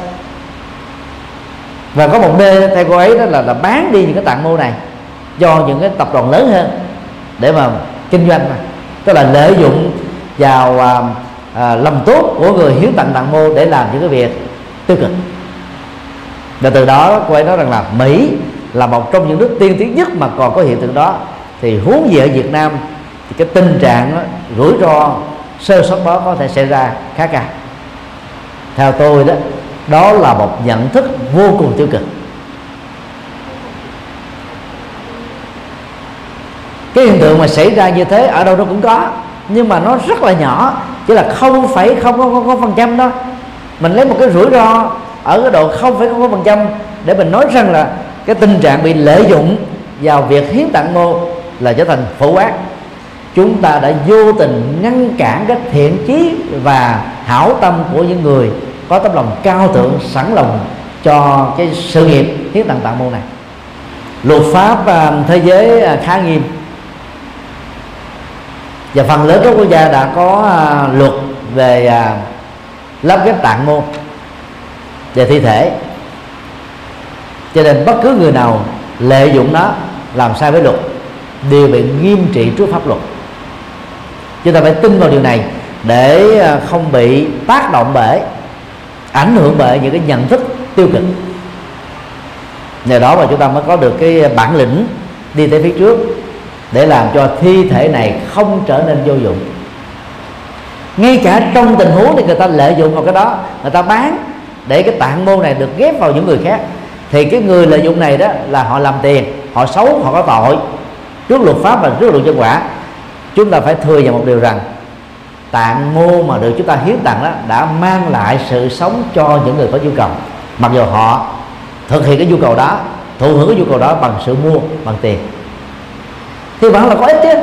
Và có một đê theo cô ấy đó là là bán đi những cái tạng mô này cho những cái tập đoàn lớn hơn để mà kinh doanh mà. Tức là lợi dụng vào à, à, lòng tốt của người hiến tặng tặng mô để làm những cái việc tiêu cực. Và từ đó cô ấy nói rằng là mỹ là một trong những nước tiên tiến nhất mà còn có hiện tượng đó. Thì huống gì ở việt nam thì cái tình trạng đó, rủi ro sơ sót đó có thể xảy ra khá cao. Theo tôi đó đó là một nhận thức vô cùng tiêu cực. Cái hiện tượng mà xảy ra như thế ở đâu nó cũng có nhưng mà nó rất là nhỏ chỉ là không phải không có, có phần trăm đó. Mình lấy một cái rủi ro ở cái độ không phải không có phần trăm để mình nói rằng là cái tình trạng bị lợi dụng vào việc hiến tặng mô là trở thành phổ quát. Chúng ta đã vô tình ngăn cản cái thiện chí và hảo tâm của những người có tấm lòng cao thượng, sẵn lòng cho cái sự nghiệp hiến tặng tặng môn này. Luật pháp à, thế giới à, khá nghiêm. Và phần lớn các quốc gia đã có à, luật về lắp ghép tạng môn về thi thể cho nên bất cứ người nào lợi dụng nó, làm sai với luật, đều bị nghiêm trị trước pháp luật. Chúng ta phải tin vào điều này để à, không bị tác động bởi, ảnh hưởng bởi những cái nhận thức tiêu cực. Nhờ đó mà chúng ta mới có được cái bản lĩnh đi tới phía trước để làm cho thi thể này không trở nên vô dụng. Ngay cả trong tình huống thì người ta lợi dụng vào cái đó, người ta bán để cái tạng mô này được ghép vào những người khác thì cái người lợi dụng này đó là họ làm tiền họ xấu họ có tội. Trước luật pháp và trước luật nhân quả chúng ta phải thừa nhận một điều rằng tạng mô mà được chúng ta hiến tặng đó đã mang lại sự sống cho những người có nhu cầu. Mặc dù họ thực hiện cái nhu cầu đó thụ hưởng cái nhu cầu đó bằng sự mua bằng tiền. Thì vẫn là có ích chứ.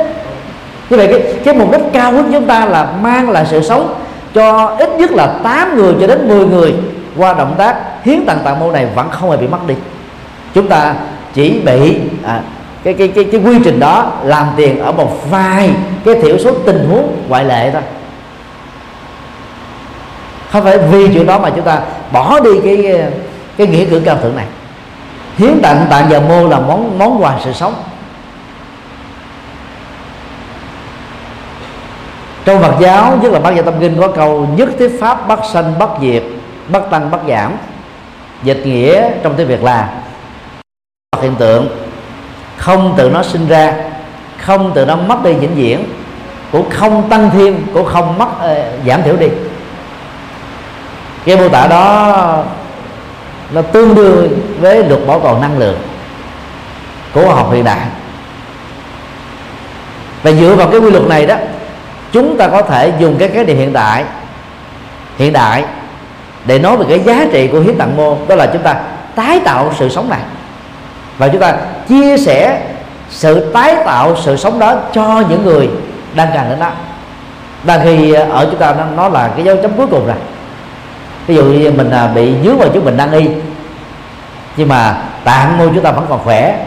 Như vậy cái, cái mục đích cao nhất chúng ta là mang lại sự sống cho ít nhất là 8 người cho đến 10 người qua động tác hiến tặng tạng mô này vẫn không hề bị mất đi. Chúng ta chỉ bị à, cái, cái cái cái quy trình đó làm tiền ở một vài cái thiểu số tình huống ngoại lệ thôi. Không phải vì chuyện đó mà chúng ta bỏ đi cái cái nghĩa cử cao thượng này. Hiến tặng tạng giờ mô là món món quà sự sống. Trong Phật giáo nhất là bát gia tâm kinh có câu nhất thiết pháp bất sanh bất diệt bất tăng bất giảm dịch nghĩa trong tiếng việt là hiện tượng không tự nó sinh ra không tự nó mất đi vĩnh viễn cũng không tăng thêm cũng không mất uh, giảm thiểu đi. Cái mô tả đó nó tương đương với luật bảo toàn năng lượng của khoa học hiện đại. Và dựa vào cái quy luật này đó chúng ta có thể dùng cái khái niệm hiện đại hiện đại để nói về cái giá trị của hiến tặng mô đó là chúng ta tái tạo sự sống này. Và chúng ta chia sẻ sự tái tạo sự sống đó cho những người đang cần đến đó đang khi ở chúng ta nó, nó là cái dấu chấm cuối cùng rồi ví dụ như mình à, bị dướng vào chúng mình đang y nhưng mà tạng mô chúng ta vẫn còn khỏe.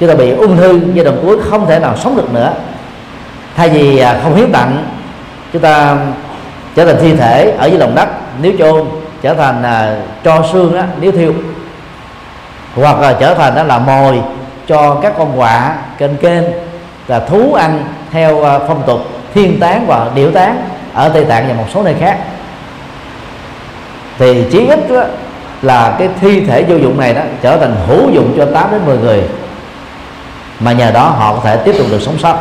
Chúng ta bị ung thư giai đoạn cuối không thể nào sống được nữa. Thay vì à, không hiến tặng chúng ta trở thành thi thể ở dưới lòng đất nếu chôn trở thành là cho xương đó, nếu thiêu. Hoặc là trở thành đó là mồi cho các con quạ kênh kênh là thú ăn theo à, phong tục thiên tán và điểu tán ở tây tạng và một số nơi khác. Thì chí ít đó, là cái thi thể vô dụng này đó trở thành hữu dụng cho 8 đến 10 người. Mà nhờ đó họ có thể tiếp tục được sống sót.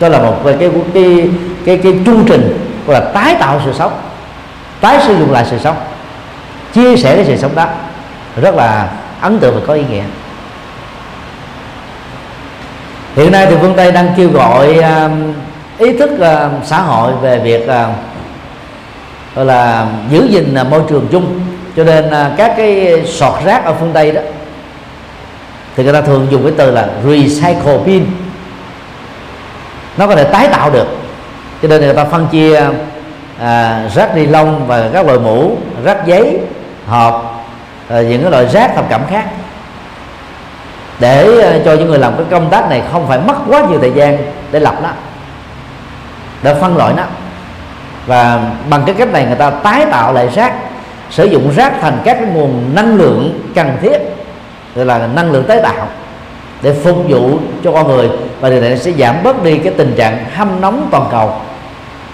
Đó là một cái cái cái cái, cái chương trình gọi là tái tạo sự sống tái sử dụng lại sự sống, chia sẻ cái sự sống đó, rất là ấn tượng và có ý nghĩa. Hiện nay thì phương tây đang kêu gọi um, ý thức um, xã hội về việc um, gọi là giữ gìn uh, môi trường chung. Cho nên uh, các cái sọt rác ở phương tây đó, thì người ta thường dùng cái từ là recycle bin. Nó có thể tái tạo được. Cho nên người ta phân chia à, rác ni lông và các loại mũ rác giấy hộp à, những cái loại rác thập cẩm khác. Để à, cho những người làm cái công tác này không phải mất quá nhiều thời gian để lập nó để phân loại nó. Và bằng cái cách này người ta tái tạo lại rác sử dụng rác thành các cái nguồn năng lượng cần thiết gọi là năng lượng tái tạo để phục vụ cho con người. Và điều này sẽ giảm bớt đi cái tình trạng hâm nóng toàn cầu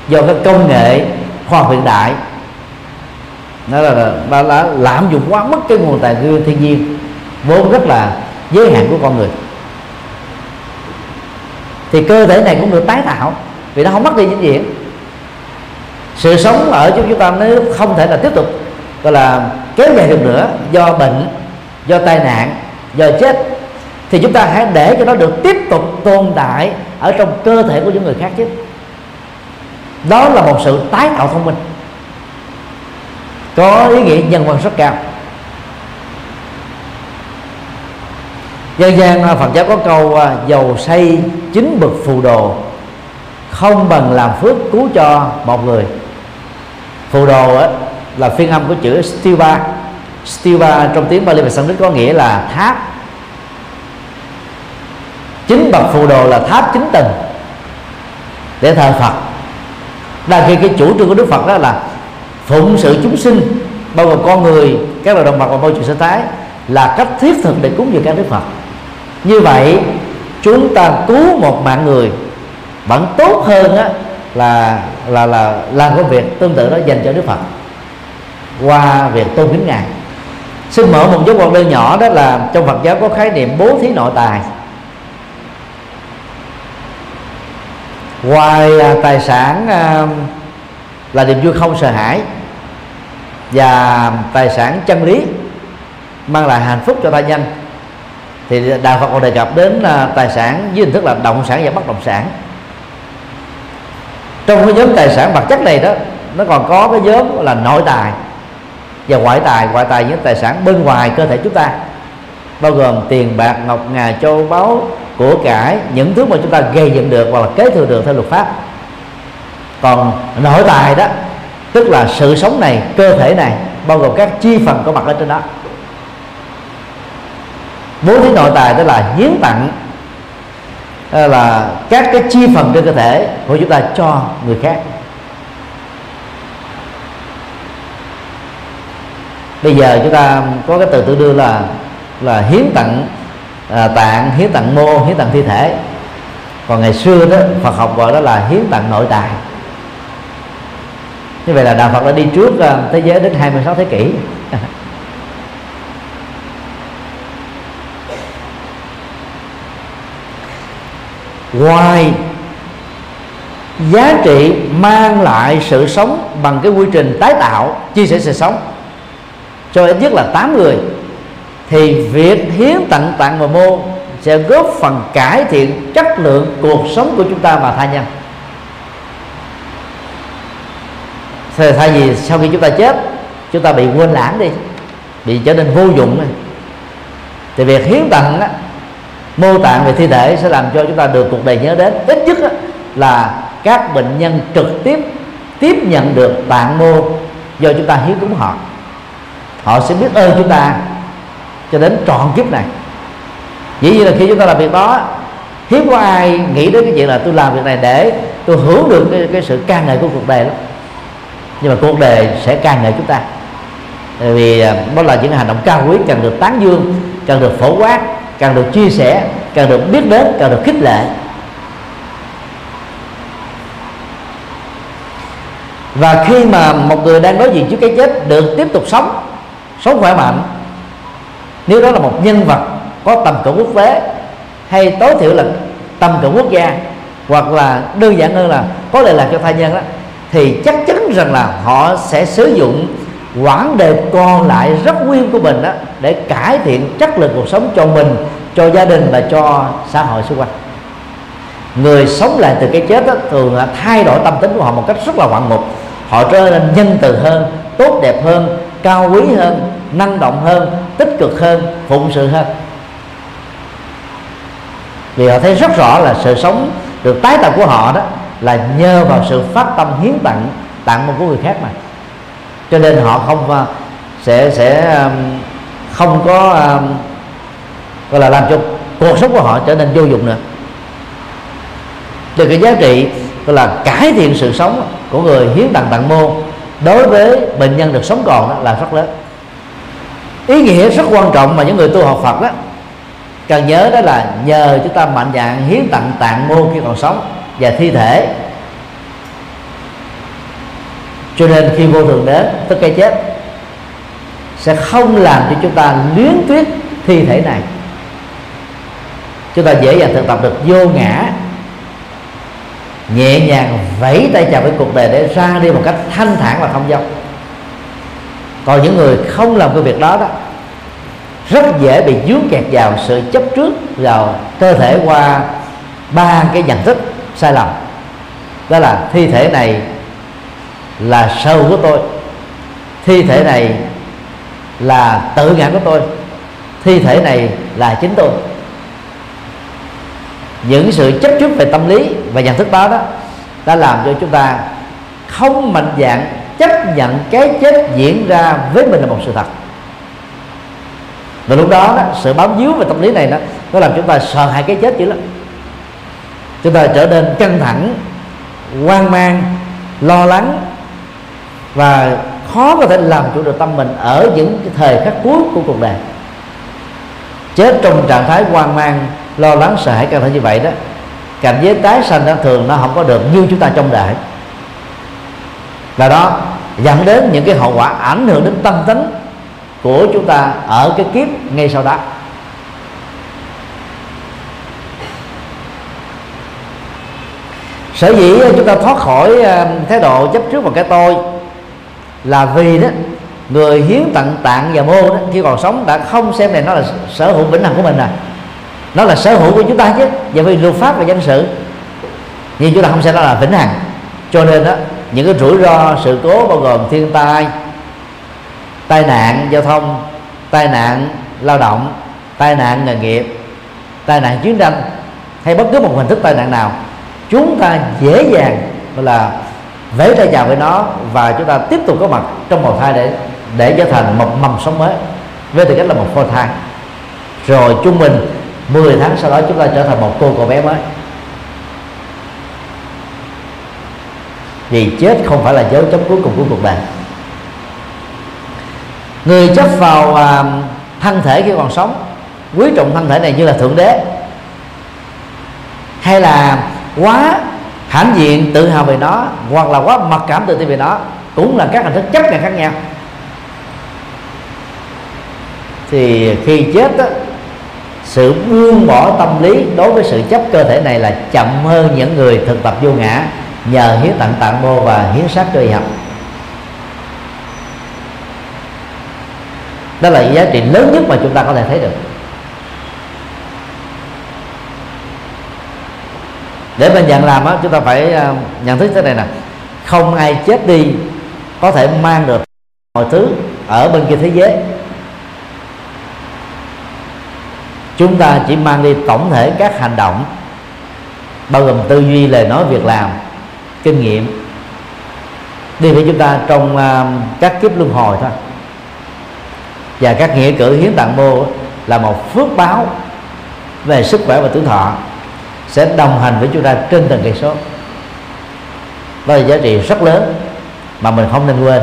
do cái công nghệ khoa học hiện đại. Nó là đã, đã lạm dụng quá mất cái nguồn tài nguyên thiên nhiên vốn rất là giới hạn của con người. Thì cơ thể này cũng được tái tạo vì nó không mất đi vĩnh viễn sự sống ở chúng chúng ta nếu không thể là tiếp tục gọi là kéo dài được nữa do bệnh do tai nạn do chết. Thì chúng ta hãy để cho nó được tiếp tục tồn tại ở trong cơ thể của những người khác chứ đó là một sự tái tạo thông minh. Có ý nghĩa nhân văn rất cao. Dân gian à, Phật giáo có câu à, dầu xây chính bậc phù đồ không bằng làm phước cứu cho một người. Phù đồ á, là phiên âm của chữ Stiva. Stiva trong tiếng Bali và Sanskrit có nghĩa là tháp. Chính bậc phù đồ là tháp chính tầng để thờ Phật đa khi cái chủ trương của đức phật đó là phụng sự chúng sinh bao gồm con người các loài động vật và môi trường sinh thái là cách thiết thực để cúng dường các đức phật. Như vậy chúng ta cứu một mạng người vẫn tốt hơn á, là là là làm công việc tương tự đó dành cho đức phật qua việc tôn kính ngài. Xin mở một dấu ngoặc đơn nhỏ đó là trong phật giáo có khái niệm bố thí nội tài. Ngoài à, tài sản à, là niềm vui không sợ hãi và tài sản chân lý mang lại hạnh phúc cho ta nhân thì đạo Phật còn đề cập đến à, tài sản dưới hình thức là động sản và bất động sản. Trong cái nhóm tài sản vật chất này đó, nó còn có cái nhóm là nội tài và ngoại tài. Ngoại tài những tài sản bên ngoài cơ thể chúng ta bao gồm tiền bạc, ngọc ngà, châu báu, của cải, những thứ mà chúng ta gây dựng được hoặc là kế thừa được theo luật pháp. Còn nội tài đó, tức là sự sống này, cơ thể này, bao gồm các chi phần có mặt ở trên đó. Bố thí nội tài đó là hiến tặng ờ, là các cái chi phần trên cơ thể của chúng ta cho người khác. Bây giờ chúng ta có cái từ tự đưa là là hiến tặng à, tạng hiến tặng mô hiến tặng thi thể. Còn ngày xưa đó Phật học gọi đó là hiến tặng nội tài như vậy là đạo Phật đã đi trước à, thế giới đến 26 thế kỷ. [LAUGHS] Ngoài giá trị mang lại sự sống bằng cái quy trình tái tạo chia sẻ sự sống cho ít nhất là 8 người thì việc hiến tặng tặng và mô sẽ góp phần cải thiện chất lượng cuộc sống của chúng ta và tha nhân. Thì thay vì sau khi chúng ta chết chúng ta bị quên lãng đi bị trở nên vô dụng này. thì việc hiến tặng á, mô tạng về thi thể sẽ làm cho chúng ta được cuộc đời nhớ đến. Ít nhất á, là các bệnh nhân trực tiếp tiếp nhận được tạng mô do chúng ta hiến cúng họ. Họ sẽ biết ơn chúng ta cho đến trọn kiếp này. Dĩ nhiên là khi chúng ta làm việc đó hiếm có ai nghĩ đến cái chuyện là tôi làm việc này để tôi hưởng được cái, cái sự ca ngợi của cuộc đời lắm. Nhưng mà cuộc đời sẽ ca ngợi chúng ta. Tại vì à, đó là những hành động cao quý cần được tán dương cần được phổ quát cần được chia sẻ cần được biết đến cần được khích lệ. Và khi mà một người đang đối diện trước cái chết được tiếp tục sống sống khỏe mạnh nếu đó là một nhân vật có tầm cỡ quốc tế hay tối thiểu là tầm cỡ quốc gia hoặc là đơn giản hơn là có lệ lạc cho thai nhân đó thì chắc chắn rằng là họ sẽ sử dụng quãng đời còn lại rất nguyên của mình đó để cải thiện chất lượng cuộc sống cho mình cho gia đình và cho xã hội xung quanh. Người sống lại từ cái chết đó, thường là thay đổi tâm tính của họ một cách rất là ngoạn mục. Họ trở nên nhân từ hơn tốt đẹp hơn cao quý hơn năng động hơn tích cực hơn, phụng sự hơn. Vì họ thấy rất rõ là sự sống được tái tạo của họ đó là nhờ vào sự phát tâm hiến tặng tặng một của người khác mà. Cho nên họ không à, sẽ sẽ không có gọi là làm cho cuộc sống của họ trở nên vô dụng nữa. Từ cái giá trị, gọi là cải thiện sự sống của người hiến tặng tặng mô đối với bệnh nhân được sống còn đó là rất lớn ý nghĩa rất quan trọng mà những người tu học Phật đó cần nhớ đó là nhờ chúng ta mạnh dạng hiến tặng tạng mô khi còn sống và thi thể. Cho nên khi vô thường đến, tức cái chết, sẽ không làm cho chúng ta luyến tuyết thi thể này. Chúng ta dễ dàng thực tập được vô ngã, nhẹ nhàng vẫy tay chào với cuộc đời để ra đi một cách thanh thản và thông dong còn những người không làm cái việc đó đó, rất dễ bị dướng kẹt vào sự chấp trước vào cơ thể qua ba cái nhận thức sai lầm. Đó là thi thể này là sâu của tôi, thi thể này là tự ngã của tôi, thi thể này là chính tôi. Những sự chấp trước về tâm lý và nhận thức đó đó đã làm cho chúng ta không mạnh dạng chấp nhận cái chết diễn ra với mình là một sự thật. Và lúc đó, đó sự bám víu về tâm lý này đó nó làm chúng ta sợ hãi cái chết dữ lắm. Chúng ta trở nên căng thẳng hoang mang lo lắng và khó có thể làm chủ được tâm mình ở những cái thời khắc cuối của cuộc đời. Chết trong trạng thái hoang mang lo lắng sợ hãi căng thẳng như vậy đó cảnh giới tái sanh đó thường nó không có được như chúng ta trông đợi. Và đó dẫn đến những cái hậu quả ảnh hưởng đến tâm tính của chúng ta ở cái kiếp ngay sau đó. Sở dĩ chúng ta thoát khỏi ờ, thái độ chấp trước vào cái tôi là vì đó, người hiến tặng tạng và mô đó, khi còn sống đã không xem này nó là sở hữu vĩnh hằng của mình rồi. Nó là sở hữu của chúng ta chứ, và vì luật pháp và dân sự. Nhưng chúng ta không xem nó là vĩnh hằng. Cho nên đó những cái rủi ro, sự cố bao gồm thiên tai tai nạn giao thông, tai nạn lao động, tai nạn nghề nghiệp, tai nạn chiến tranh hay bất cứ một hình thức tai nạn nào. Chúng ta dễ dàng là vẫy tay chào với nó và chúng ta tiếp tục có mặt trong một thai để để trở thành một mầm sống mới với tư cách là một phôi thai. Rồi trung bình 10 tháng sau đó chúng ta trở thành một cô cậu bé mới. Vì chết không phải là dấu chấm cuối cùng của cuộc đời. Người chấp vào à, thân thể khi còn sống quý trọng thân thể này như là thượng đế hay là quá hãnh diện tự hào về nó hoặc là quá mặc cảm tự ti về nó cũng là các hình thức chấp nhận khác nhau. Thì khi chết đó, sự buông bỏ tâm lý đối với sự chấp cơ thể này là chậm hơn những người thực tập vô ngã nhờ hiến tặng tạng mô và hiến sát cho y học đó là giá trị lớn nhất mà chúng ta có thể thấy được. Để mình nhận làm đó, chúng ta phải à, nhận thức thế này nè. Không ai chết đi có thể mang được mọi thứ ở bên kia thế giới. Chúng ta chỉ mang đi tổng thể các hành động bao gồm tư duy lời nói việc làm kinh nghiệm. Đi với chúng ta trong uh, các kiếp luân hồi thôi. Và các nghĩa cử hiến tặng mô là một phước báo về sức khỏe và tuổi thọ sẽ đồng hành với chúng ta trên từng cây số. Đó là giá trị rất lớn mà mình không nên quên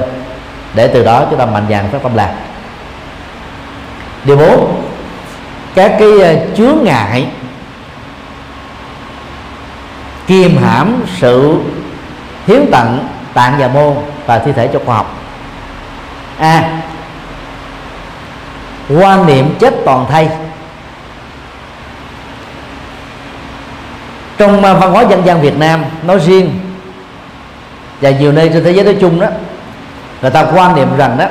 để từ đó chúng ta mạnh dạn phát tâm lạc. Điều bốn các cái à, chướng ngại kiềm hãm sự hiến tặng tạng và mô và thi thể cho khoa học. A. À, quan niệm chết toàn thay. Trong à, văn hóa dân gian Việt Nam nói riêng và nhiều nơi trên thế giới nói chung đó người ta quan niệm rằng đó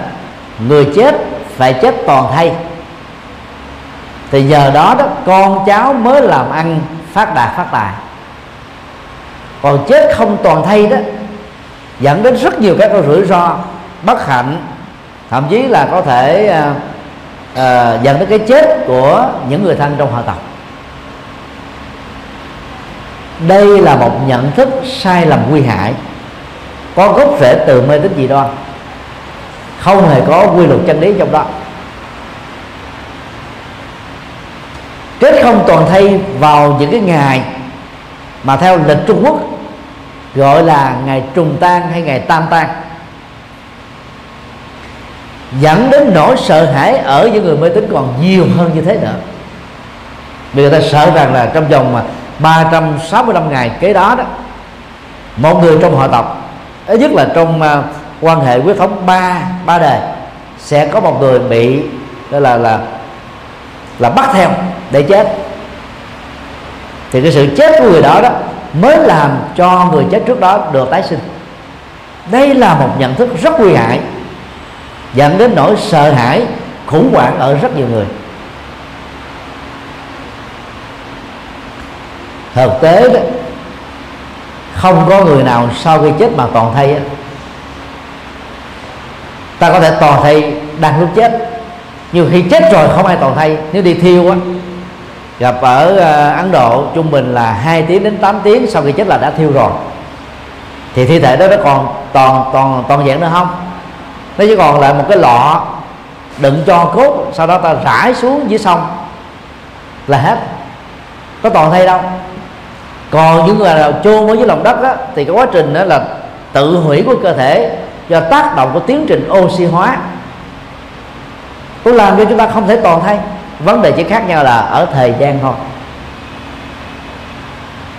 người chết phải chết toàn thay. Thì giờ đó đó con cháu mới làm ăn phát đạt phát tài còn chết không toàn thay đó dẫn đến rất nhiều các rủi ro bất hạnh. Thậm chí là có thể uh, uh, dẫn đến cái chết của những người thân trong họ tộc. Đây là một nhận thức sai lầm nguy hại. Có gốc rễ từ mê tín dị đoan. Không hề có quy luật chân lý trong đó. Kết không toàn thay vào những cái ngày mà theo lịch Trung Quốc gọi là ngày trùng tan hay ngày tam tan dẫn đến nỗi sợ hãi ở những người mê tín còn nhiều hơn như thế nữa. Vì người ta sợ rằng là trong vòng mà 365 ngày kế đó đó một người trong họ tộc ít nhất là trong uh, quan hệ huyết thống ba ba đời sẽ có một người bị đó là là là bắt theo để chết thì cái sự chết của người đó đó mới làm cho người chết trước đó được tái sinh. Đây là một nhận thức rất nguy hại, dẫn đến nỗi sợ hãi, khủng hoảng ở rất nhiều người. Thực tế đó, không có người nào sau khi chết mà toàn thay á ta có thể toàn thay đang lúc chết, nhưng khi chết rồi không ai toàn thay nếu đi thiêu á gặp ở ờ, Ấn Độ trung bình là 2 tiếng đến 8 tiếng sau khi chết là đã thiêu rồi. Thì thi thể đó nó còn toàn toàn toàn dạng nữa không? Nó chỉ còn lại một cái lọ đựng cho cốt sau đó ta rải xuống dưới sông là hết. Có toàn thay đâu. Còn những người nào chôn ở dưới lòng đất đó, thì cái quá trình đó là tự hủy của cơ thể do tác động của tiến trình oxy hóa. Cũng làm cho chúng ta không thể toàn thay vấn đề chỉ khác nhau là ở thời gian thôi.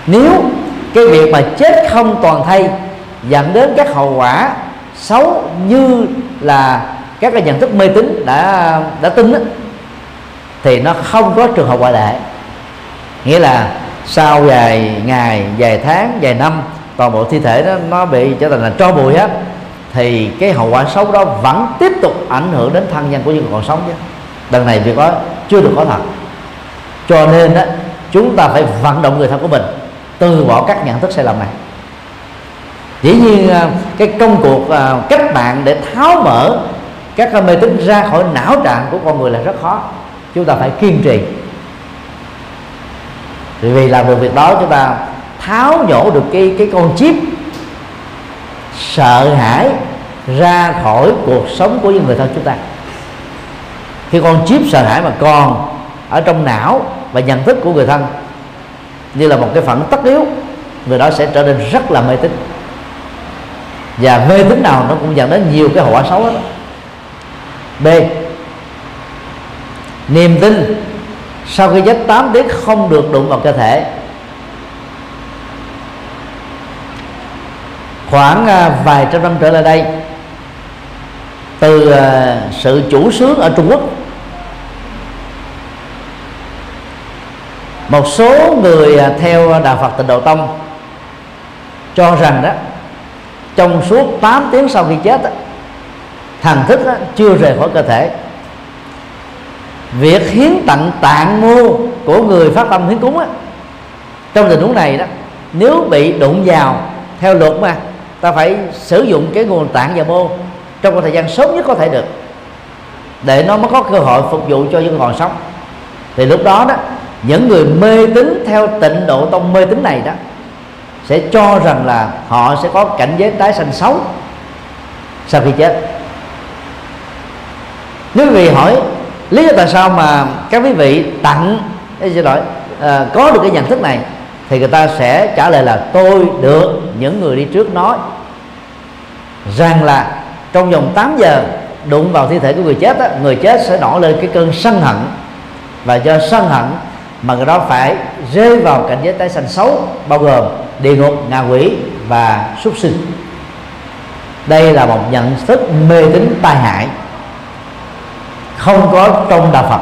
Nếu cái việc mà chết không toàn thay dẫn đến các hậu quả xấu như là các cái nhận thức mê tín đã đã tin đó, thì nó không có trường hợp ngoại lệ. Nghĩa là sau vài ngày vài tháng vài năm toàn bộ thi thể đó nó bị trở thành là tro bụi hết thì cái hậu quả xấu đó vẫn tiếp tục ảnh hưởng đến thân nhân của những người còn sống chứ đằng này việc đó chưa được có thật. Cho nên đó chúng ta phải vận động người thân của mình, từ bỏ các nhận thức sai lầm này. Dĩ nhiên à, cái công cuộc à, cách mạng để tháo mở các à, mê tín ra khỏi não trạng của con người là rất khó. Chúng ta phải kiên trì. Vì làm được việc đó, chúng ta tháo nhổ được cái cái con chip sợ hãi ra khỏi cuộc sống của những người thân chúng ta khi con chip sợ hãi mà còn ở trong não và nhận thức của người thân như là một cái phận tất yếu, người đó sẽ trở nên rất là mê tín. Và mê tín nào nó cũng dẫn đến nhiều cái hậu quả xấu đó b. Niềm tin sau khi chết 8 tiếng không được đụng vào cơ thể. Khoảng à, vài trăm năm trở lại đây, từ à, sự chủ sướng ở Trung Quốc một số người à, theo đạo Phật Tịnh Độ Tông cho rằng đó trong suốt 8 tiếng sau khi chết đó, thần thức đó, chưa rời khỏi cơ thể. Việc hiến tặng tạng mô của người phát tâm hiến cúng á, trong tình huống này đó nếu bị đụng vào theo luật mà ta phải sử dụng cái nguồn tạng và mô trong một thời gian sớm nhất có thể được để nó mới có cơ hội phục vụ cho những còn sống. Thì lúc đó đó những người mê tín theo tịnh độ tông mê tín này đó sẽ cho rằng là họ sẽ có cảnh giới tái sanh xấu. Sau khi chết. Nếu quý vị hỏi lý do tại sao mà các quý vị tặng xin lỗi à, có được cái nhận thức này thì người ta sẽ trả lời là tôi được những người đi trước nói rằng là trong vòng 8 giờ đụng vào thi thể của người chết đó, người chết sẽ nổi lên cái cơn sân hận. Và do sân hận mà người đó phải rơi vào cảnh giới tái sanh xấu, bao gồm địa ngục, ngạ quỷ và súc sinh. Đây là một nhận thức mê tín tai hại, không có trong đạo Phật.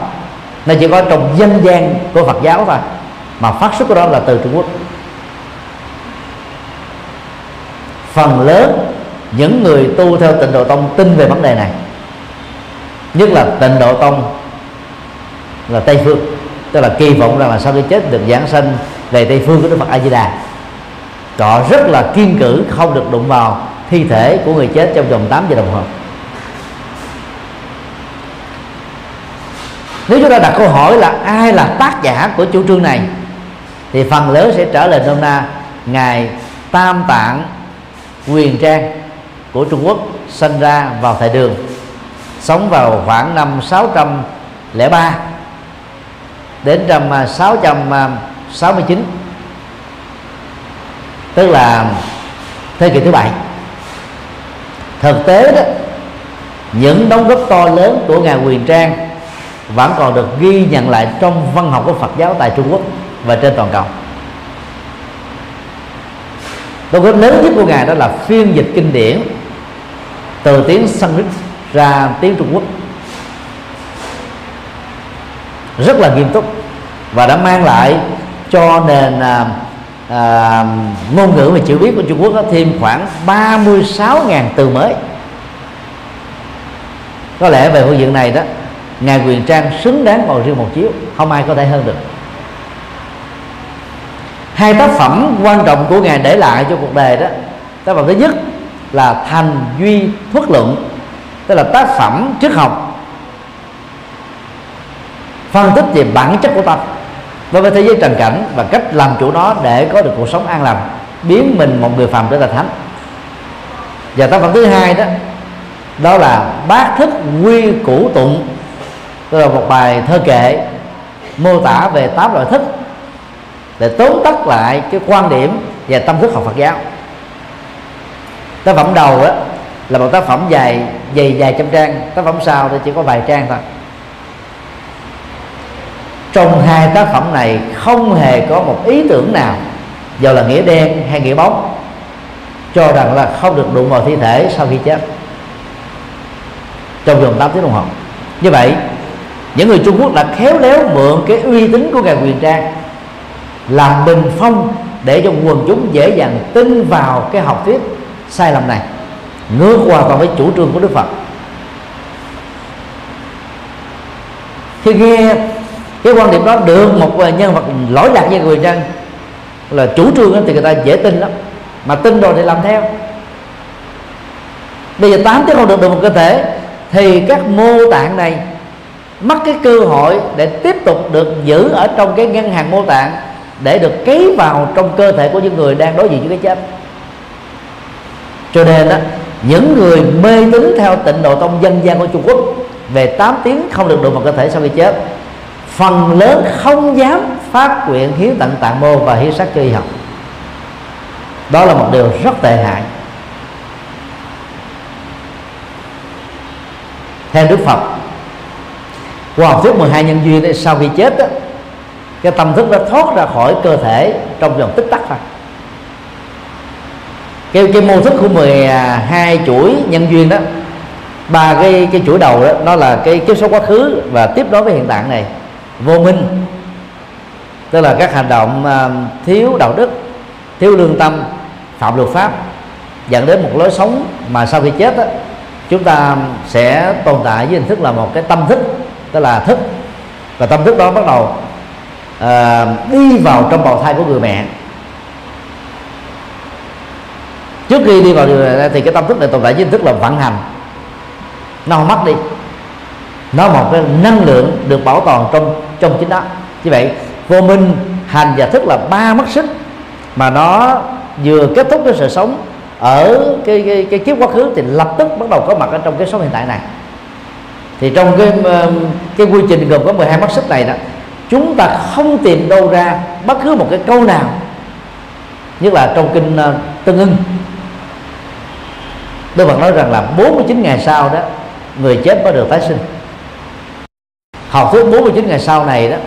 Nó chỉ có trong dân gian của Phật giáo thôi, mà phát xuất của đó là từ Trung Quốc. Phần lớn những người tu theo tịnh độ tông tin về vấn đề này, nhất là tịnh độ tông là tây phương tức là kỳ vọng rằng là sau khi chết được giảng sanh về tây phương của đức phật a di đà họ rất là kiên cử, không được đụng vào thi thể của người chết trong vòng 8 giờ đồng hồ. Nếu chúng ta đặt câu hỏi là ai là tác giả của chủ trương này, thì phần lớn sẽ trả lời nôm na, ngài tam tạng quyền trang của Trung Quốc sinh ra vào thời đường, sống vào khoảng năm 603 đến năm 669 à, à, tức là thế kỷ thứ bảy. Thực tế đó, những đóng góp to lớn của ngài quyền trang vẫn còn được ghi nhận lại trong văn học của Phật giáo tại Trung Quốc và trên toàn cầu. Đóng góp lớn nhất của ngài đó là phiên dịch kinh điển từ tiếng Sanskrit ra tiếng Trung Quốc. Rất là nghiêm túc và đã mang lại cho nền à, à, ngôn ngữ và chữ viết của Trung Quốc có thêm khoảng 36.000 từ mới. Có lẽ về phương diện này đó ngài quyền trang xứng đáng ngồi riêng một chiếu không ai có thể hơn được. Hai tác phẩm quan trọng của ngài để lại cho cuộc đời đó tác phẩm thứ nhất là thành duy thuất luận tức là tác phẩm triết học. Phân tích về bản chất của tâm đối với thế giới trần cảnh và cách làm chủ nó để có được cuộc sống an lành, biến mình một người phàm trở thành thánh. Và tác phẩm thứ hai đó đó là bát thức quy củ tụng. Tức là một bài thơ kệ mô tả về tám loại thức để tóm tắt lại cái quan điểm về tâm thức học Phật giáo. Tác phẩm đầu đó là một tác phẩm dài, dày dài trăm trang. Tác phẩm sau thì chỉ có vài trang thôi trong hai tác phẩm này không hề có một ý tưởng nào, dù là nghĩa đen hay nghĩa bóng, cho rằng là không được đụng vào thi thể sau khi chết. Trong vòng 8 tiếng đồng hồ. Như vậy, những người Trung Quốc đã khéo léo mượn cái uy tín của ngài quyền trang làm bình phong để cho quần chúng dễ dàng tin vào cái học thuyết sai lầm này, ngược hoàn toàn với chủ trương của đức phật. Khi nghe cái quan điểm đó được một nhân vật lỗi lạc như người dân là chủ trương thì người ta dễ tin lắm. Mà tin rồi thì làm theo. Bây giờ tám tiếng không được được một cơ thể, thì các mô tạng này mất cái cơ hội để tiếp tục được giữ ở trong cái ngân hàng mô tạng để được ký vào trong cơ thể của những người đang đối diện với cái chết. Cho nên đó những người mê tín theo tịnh độ tông dân gian của Trung Quốc về 8 tiếng không được đụng vào cơ thể sau khi chết phần lớn không dám phát nguyện hiến tặng tạng mô và hiến xác cho y học. Đó là một điều rất tệ hại. Theo Đức Phật qua học thuyết 12 nhân duyên ấy, sau khi chết đó, cái tâm thức đã thoát ra khỏi cơ thể trong vòng tích tắc thôi. Cái cái mô thức của 12 chuỗi nhân duyên đó ba cái cái chuỗi đầu đó nó là cái kiếp số quá khứ và tiếp nối với hiện tại này vô minh. Tức là các hành động à, thiếu đạo đức thiếu lương tâm phạm luật pháp dẫn đến một lối sống mà sau khi chết đó, chúng ta sẽ tồn tại với hình thức là một cái tâm thức tức là thức. Và tâm thức đó bắt đầu uh, đi vào trong bào thai của người mẹ. Trước khi đi vào người mẹ thì cái tâm thức này tồn tại với hình thức là vận hành. Nó không mất đi. Nó một cái năng lượng được bảo toàn trong trong chính đó. Như vậy vô minh hành và thức là ba mắt xích mà nó vừa kết thúc cái sự sống ở cái, cái, cái kiếp quá khứ thì lập tức bắt đầu có mặt ở trong cái sống hiện tại này. Thì trong cái ờ, cái quy trình gồm có 12 mắt xích này đó chúng ta không tìm đâu ra bất cứ một cái câu nào nhất là trong kinh ờ, tân ưng. Đức Phật nói rằng là 49 ngày sau đó người chết mới được tái sinh. Hào phước 49 ngày sau này đó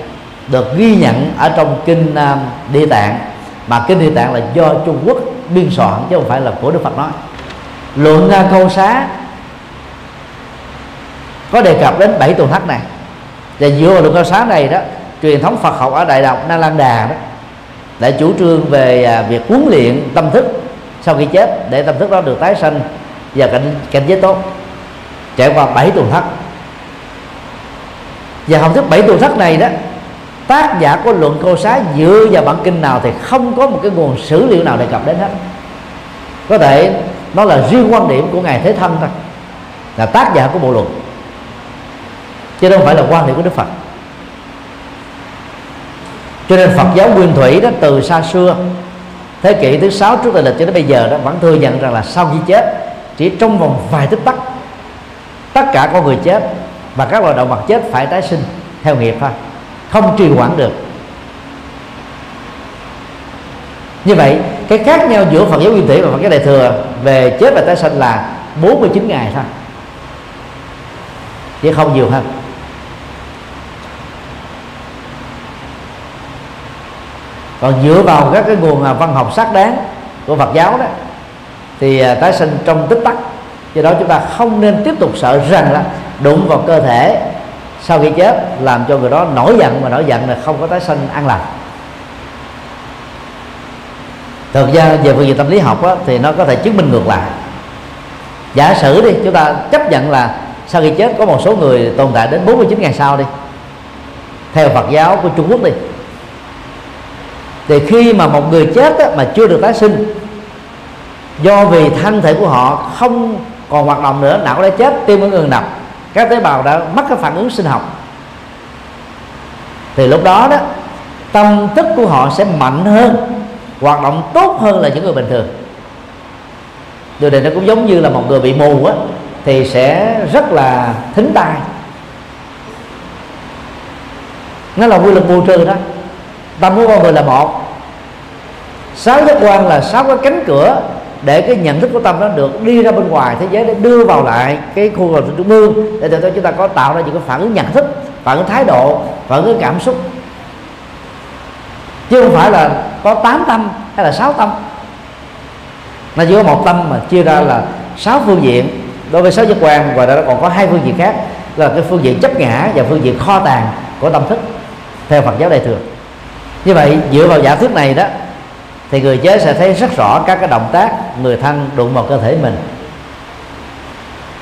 được ghi nhận ở trong kinh uh, Địa Tạng. Mà kinh Địa Tạng là do Trung Quốc biên soạn chứ không phải là của Đức Phật nói. Luận uh, câu xá có đề cập đến bảy tuần thất này. Và dựa vào luận câu xá này đó truyền thống Phật học ở Đại Đọc Na Lan Đà đó đã chủ trương về uh, việc huấn luyện tâm thức sau khi chết để tâm thức đó được tái sanh và cảnh cảnh giới tốt. Trải qua bảy tuần thất và học thuyết bảy tuần thất này đó, tác giả của luận cô xá dựa vào bản kinh nào thì không có một cái nguồn sử liệu nào đề cập đến hết. Có thể nó là riêng quan điểm của ngài thế thân thôi, là tác giả của bộ luận, chứ không phải là quan điểm của đức phật. Cho nên phật giáo nguyên thủy đó, từ xa xưa, thế kỷ thứ sáu trước tây lịch cho đến bây giờ đó, vẫn thừa nhận rằng là sau khi chết, chỉ trong vòng vài tích tắc, tất cả con người chết và các loài động vật chết phải tái sinh theo nghiệp thôi không trì hoãn được. Như vậy, cái khác nhau giữa Phật giáo nguyên thủy và Phật giáo đại thừa về chết và tái sinh là 49 ngày thôi. Chứ không nhiều hơn. Còn dựa vào các cái nguồn à, văn học xác đáng của Phật giáo đó, thì à, tái sinh trong tích tắc do đó chúng ta không nên tiếp tục sợ rằng là đụng vào cơ thể sau khi chết làm cho người đó nổi giận mà nổi giận là không có tái sinh an lành. Thực ra về phương diện tâm lý học á, thì nó có thể chứng minh ngược lại. Giả sử đi chúng ta chấp nhận là sau khi chết có một số người tồn tại đến 49 ngày sau đi theo Phật giáo của Trung Quốc đi. Thì khi mà một người chết á, mà chưa được tái sinh do vì thân thể của họ không còn hoạt động nữa, não đã chết, tim cũng ngừng đập các tế bào đã mất cái phản ứng sinh học. Thì lúc đó đó, tâm thức của họ sẽ mạnh hơn, hoạt động tốt hơn là những người bình thường. Điều này nó cũng giống như là một người bị mù á, thì sẽ rất là thính tai. Nó là quy luật vô trừ đó. Tâm của con người là một. Sáu giác quan là sáu cái cánh cửa để cái nhận thức của tâm nó được đi ra bên ngoài thế giới để đưa vào lại cái khu vực trung ương, để cho chúng ta có tạo ra những cái phản ứng nhận thức, phản ứng thái độ, phản ứng cảm xúc. Chứ không phải là có 8 tâm hay là 6 tâm. Nó chỉ có một tâm mà chia ra là sáu phương diện. Đối với sáu giác quan và đó còn có hai phương diện khác, là cái phương diện chấp ngã và phương diện kho tàng của tâm thức, theo Phật giáo đại thừa. Như vậy, dựa vào giả thuyết này đó thì người chết sẽ thấy rất rõ các cái động tác người thân đụng vào cơ thể mình.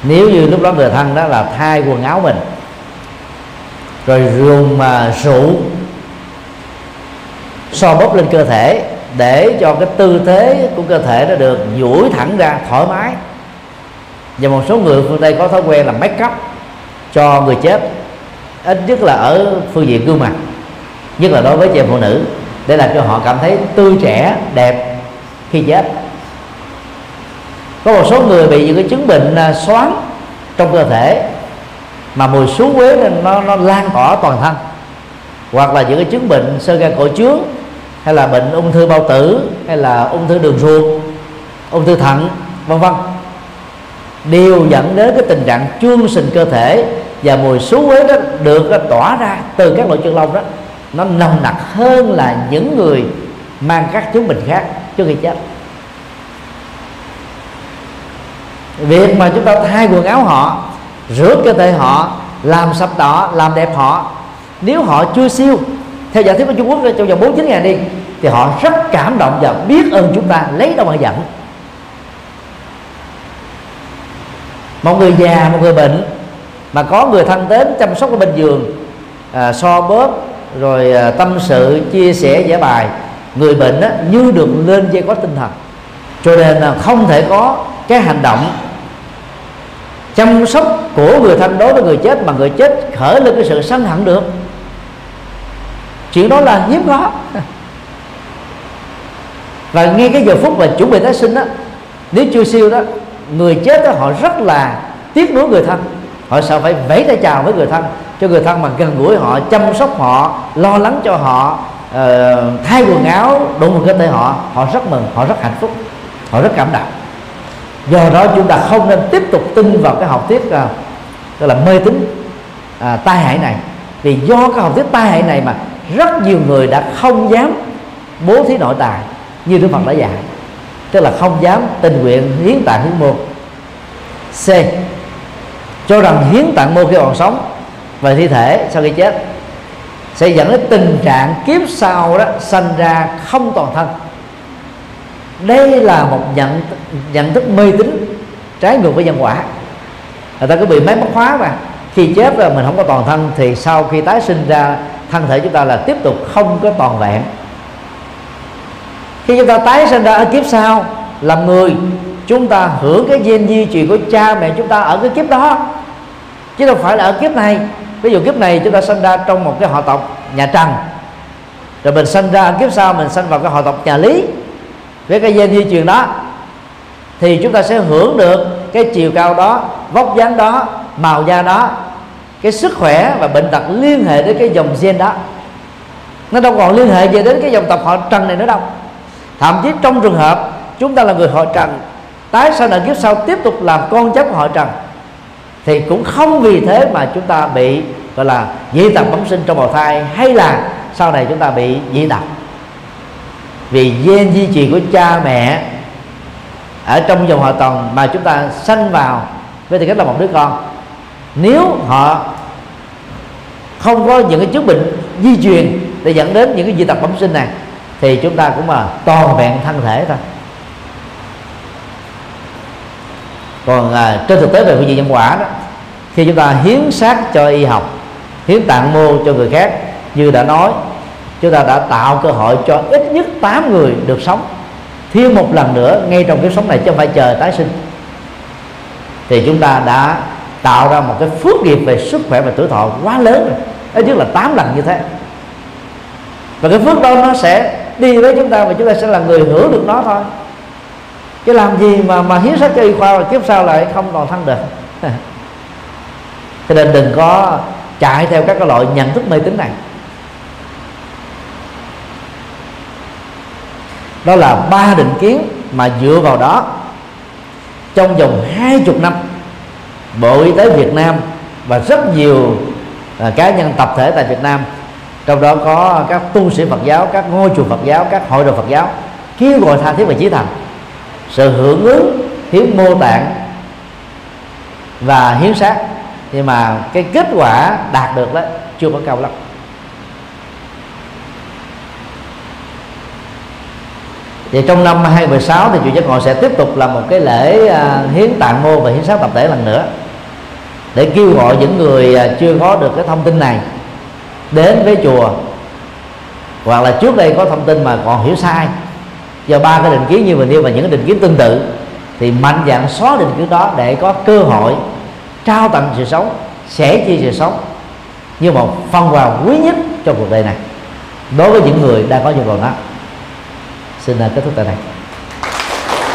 Nếu như lúc đó người thân đó là thay quần áo mình, rồi dùng mà rượu so bóp lên cơ thể để cho cái tư thế của cơ thể nó được duỗi thẳng ra thoải mái. Và một số người phương tây có thói quen là make up cho người chết, ít nhất là ở phương diện gương mặt, nhất là đối với chị phụ nữ để làm cho họ cảm thấy tươi trẻ, đẹp khi chết. Có một số người bị những cái chứng bệnh à, xoắn trong cơ thể mà mùi xú quế nên nó nó lan tỏa toàn thân. Hoặc là những cái chứng bệnh sơ gan cổ trướng, hay là bệnh ung thư bao tử, hay là ung thư đường ruột, ung thư thận, vân vân. Đều dẫn đến cái tình trạng chương sình cơ thể và mùi xú quế đó được à, tỏa ra từ các lỗ chân lông đó nó nồng nặc hơn là những người mang các chứng bệnh khác trước khi chết. Việc mà chúng ta thay quần áo họ rửa cơ thể họ làm sạch đỏ làm đẹp họ nếu họ chưa siêu theo giả thuyết của Trung Quốc trong vòng 49 ngày đi thì họ rất cảm động và biết ơn chúng ta lấy đâu mà giận. Một người già một người bệnh mà có người thân đến chăm sóc ở bên giường à, so bóp rồi à, tâm sự chia sẻ giải bài. Người bệnh á, như được lên dây có tinh thần. Cho nên là không thể có cái hành động chăm sóc của người thân đối với người chết mà người chết khởi lên cái sự sân hận được. Chuyện đó là hiếm có. [LAUGHS] Và ngay cái giờ phút mà chuẩn bị tái sinh đó nếu chưa siêu đó người chết đó họ rất là tiếc nuối người thân. Họ sợ phải vẫy tay chào với người thân cho người thân mà gần gũi họ chăm sóc họ lo lắng cho họ uh, thay quần áo đụng vào cơ thể họ họ rất mừng họ rất hạnh phúc họ rất cảm động. Do đó chúng ta không nên tiếp tục tin vào cái học thuyết ờ, uh, tức là mê tín à, tai hại này. Vì do cái học thuyết tai hại này mà rất nhiều người đã không dám bố thí nội tài như Đức Phật đã dạy. Tức là không dám tình nguyện hiến tạng hiến mô. C. Cho rằng hiến tạng mô khi còn sống và thi thể sau khi chết sẽ dẫn đến tình trạng kiếp sau đó sanh ra không toàn thân. Đây là một nhận nhận thức mê tín, trái ngược với nhân quả. Người ta cứ bị máy móc hóa mà. Khi chết rồi mình không có toàn thân thì sau khi tái sinh ra, thân thể chúng ta là tiếp tục không có toàn vẹn. Khi chúng ta tái sinh ra ở kiếp sau làm người chúng ta hưởng cái gen di truyền của cha mẹ chúng ta ở cái kiếp đó chứ đâu phải là ở kiếp này. Ví dụ kiếp này chúng ta sinh ra trong một cái họ tộc nhà trần. Rồi mình sinh ra kiếp sau mình sinh vào cái họ tộc nhà lý. Với cái gen di truyền đó, thì chúng ta sẽ hưởng được cái chiều cao đó, vóc dáng đó, màu da đó, cái sức khỏe và bệnh tật liên hệ đến cái dòng gen đó. Nó đâu còn liên hệ về đến cái dòng tộc họ trần này nữa đâu. Thậm chí trong trường hợp chúng ta là người họ trần, tái sanh ở kiếp sau tiếp tục làm con cháu của họ trần thì cũng không vì thế mà chúng ta bị gọi là dị tật bẩm sinh trong bào thai hay là sau này chúng ta bị dị tật. Vì gen di truyền của cha mẹ ở trong dòng họ tần mà chúng ta sanh vào với tư cách là một đứa con nếu họ không có những cái chứng bệnh di truyền để dẫn đến những cái dị tật bẩm sinh này thì chúng ta cũng mà toàn vẹn thân thể thôi. Còn à, trên thực tế về phương diện nhân quả đó khi chúng ta hiến xác cho y học, hiến tạng mô cho người khác, như đã nói, chúng ta đã tạo cơ hội cho ít nhất 8 người được sống, thêm một lần nữa ngay trong kiếp sống này, chứ không phải chờ tái sinh. Thì chúng ta đã tạo ra một cái phước nghiệp về sức khỏe và tuổi thọ quá lớn rồi, ít nhất là 8 lần như thế. Và cái phước đó nó sẽ đi với chúng ta và chúng ta sẽ là người hưởng được nó thôi. Chứ làm gì mà mà hiến sách cho y khoa và kiếp sau lại không còn thân được. [LAUGHS] cho nên đừng có chạy theo các loại nhận thức mê tín này. Đó là ba định kiến mà dựa vào đó trong vòng hai chục năm Bộ Y tế Việt Nam và rất nhiều à, cá nhân tập thể tại Việt Nam trong đó có các tu sĩ Phật giáo các ngôi chùa Phật giáo các hội đồng Phật giáo kêu gọi tha thiết và chí thành. Sự hưởng ứng hiến mô tạng và hiến sát nhưng mà cái kết quả đạt được đó chưa có cao lắm. Thì trong năm 2016 thì chùa giác ngộ sẽ tiếp tục làm một cái lễ à, hiến tạng mô và hiến xác tập thể lần nữa để kêu gọi những người à, chưa có được cái thông tin này đến với chùa. Hoặc là trước đây có thông tin mà còn hiểu sai. Do ba cái định kiến như mình nêu và những cái định kiến tương tự, thì mạnh dạng xóa định kiến đó để có cơ hội trao tặng sự sống sẻ chia sự sống như một phần quà quý nhất trong cuộc đời này, đối với những người đang có nhu cầu đó, xin kết thúc tại đây.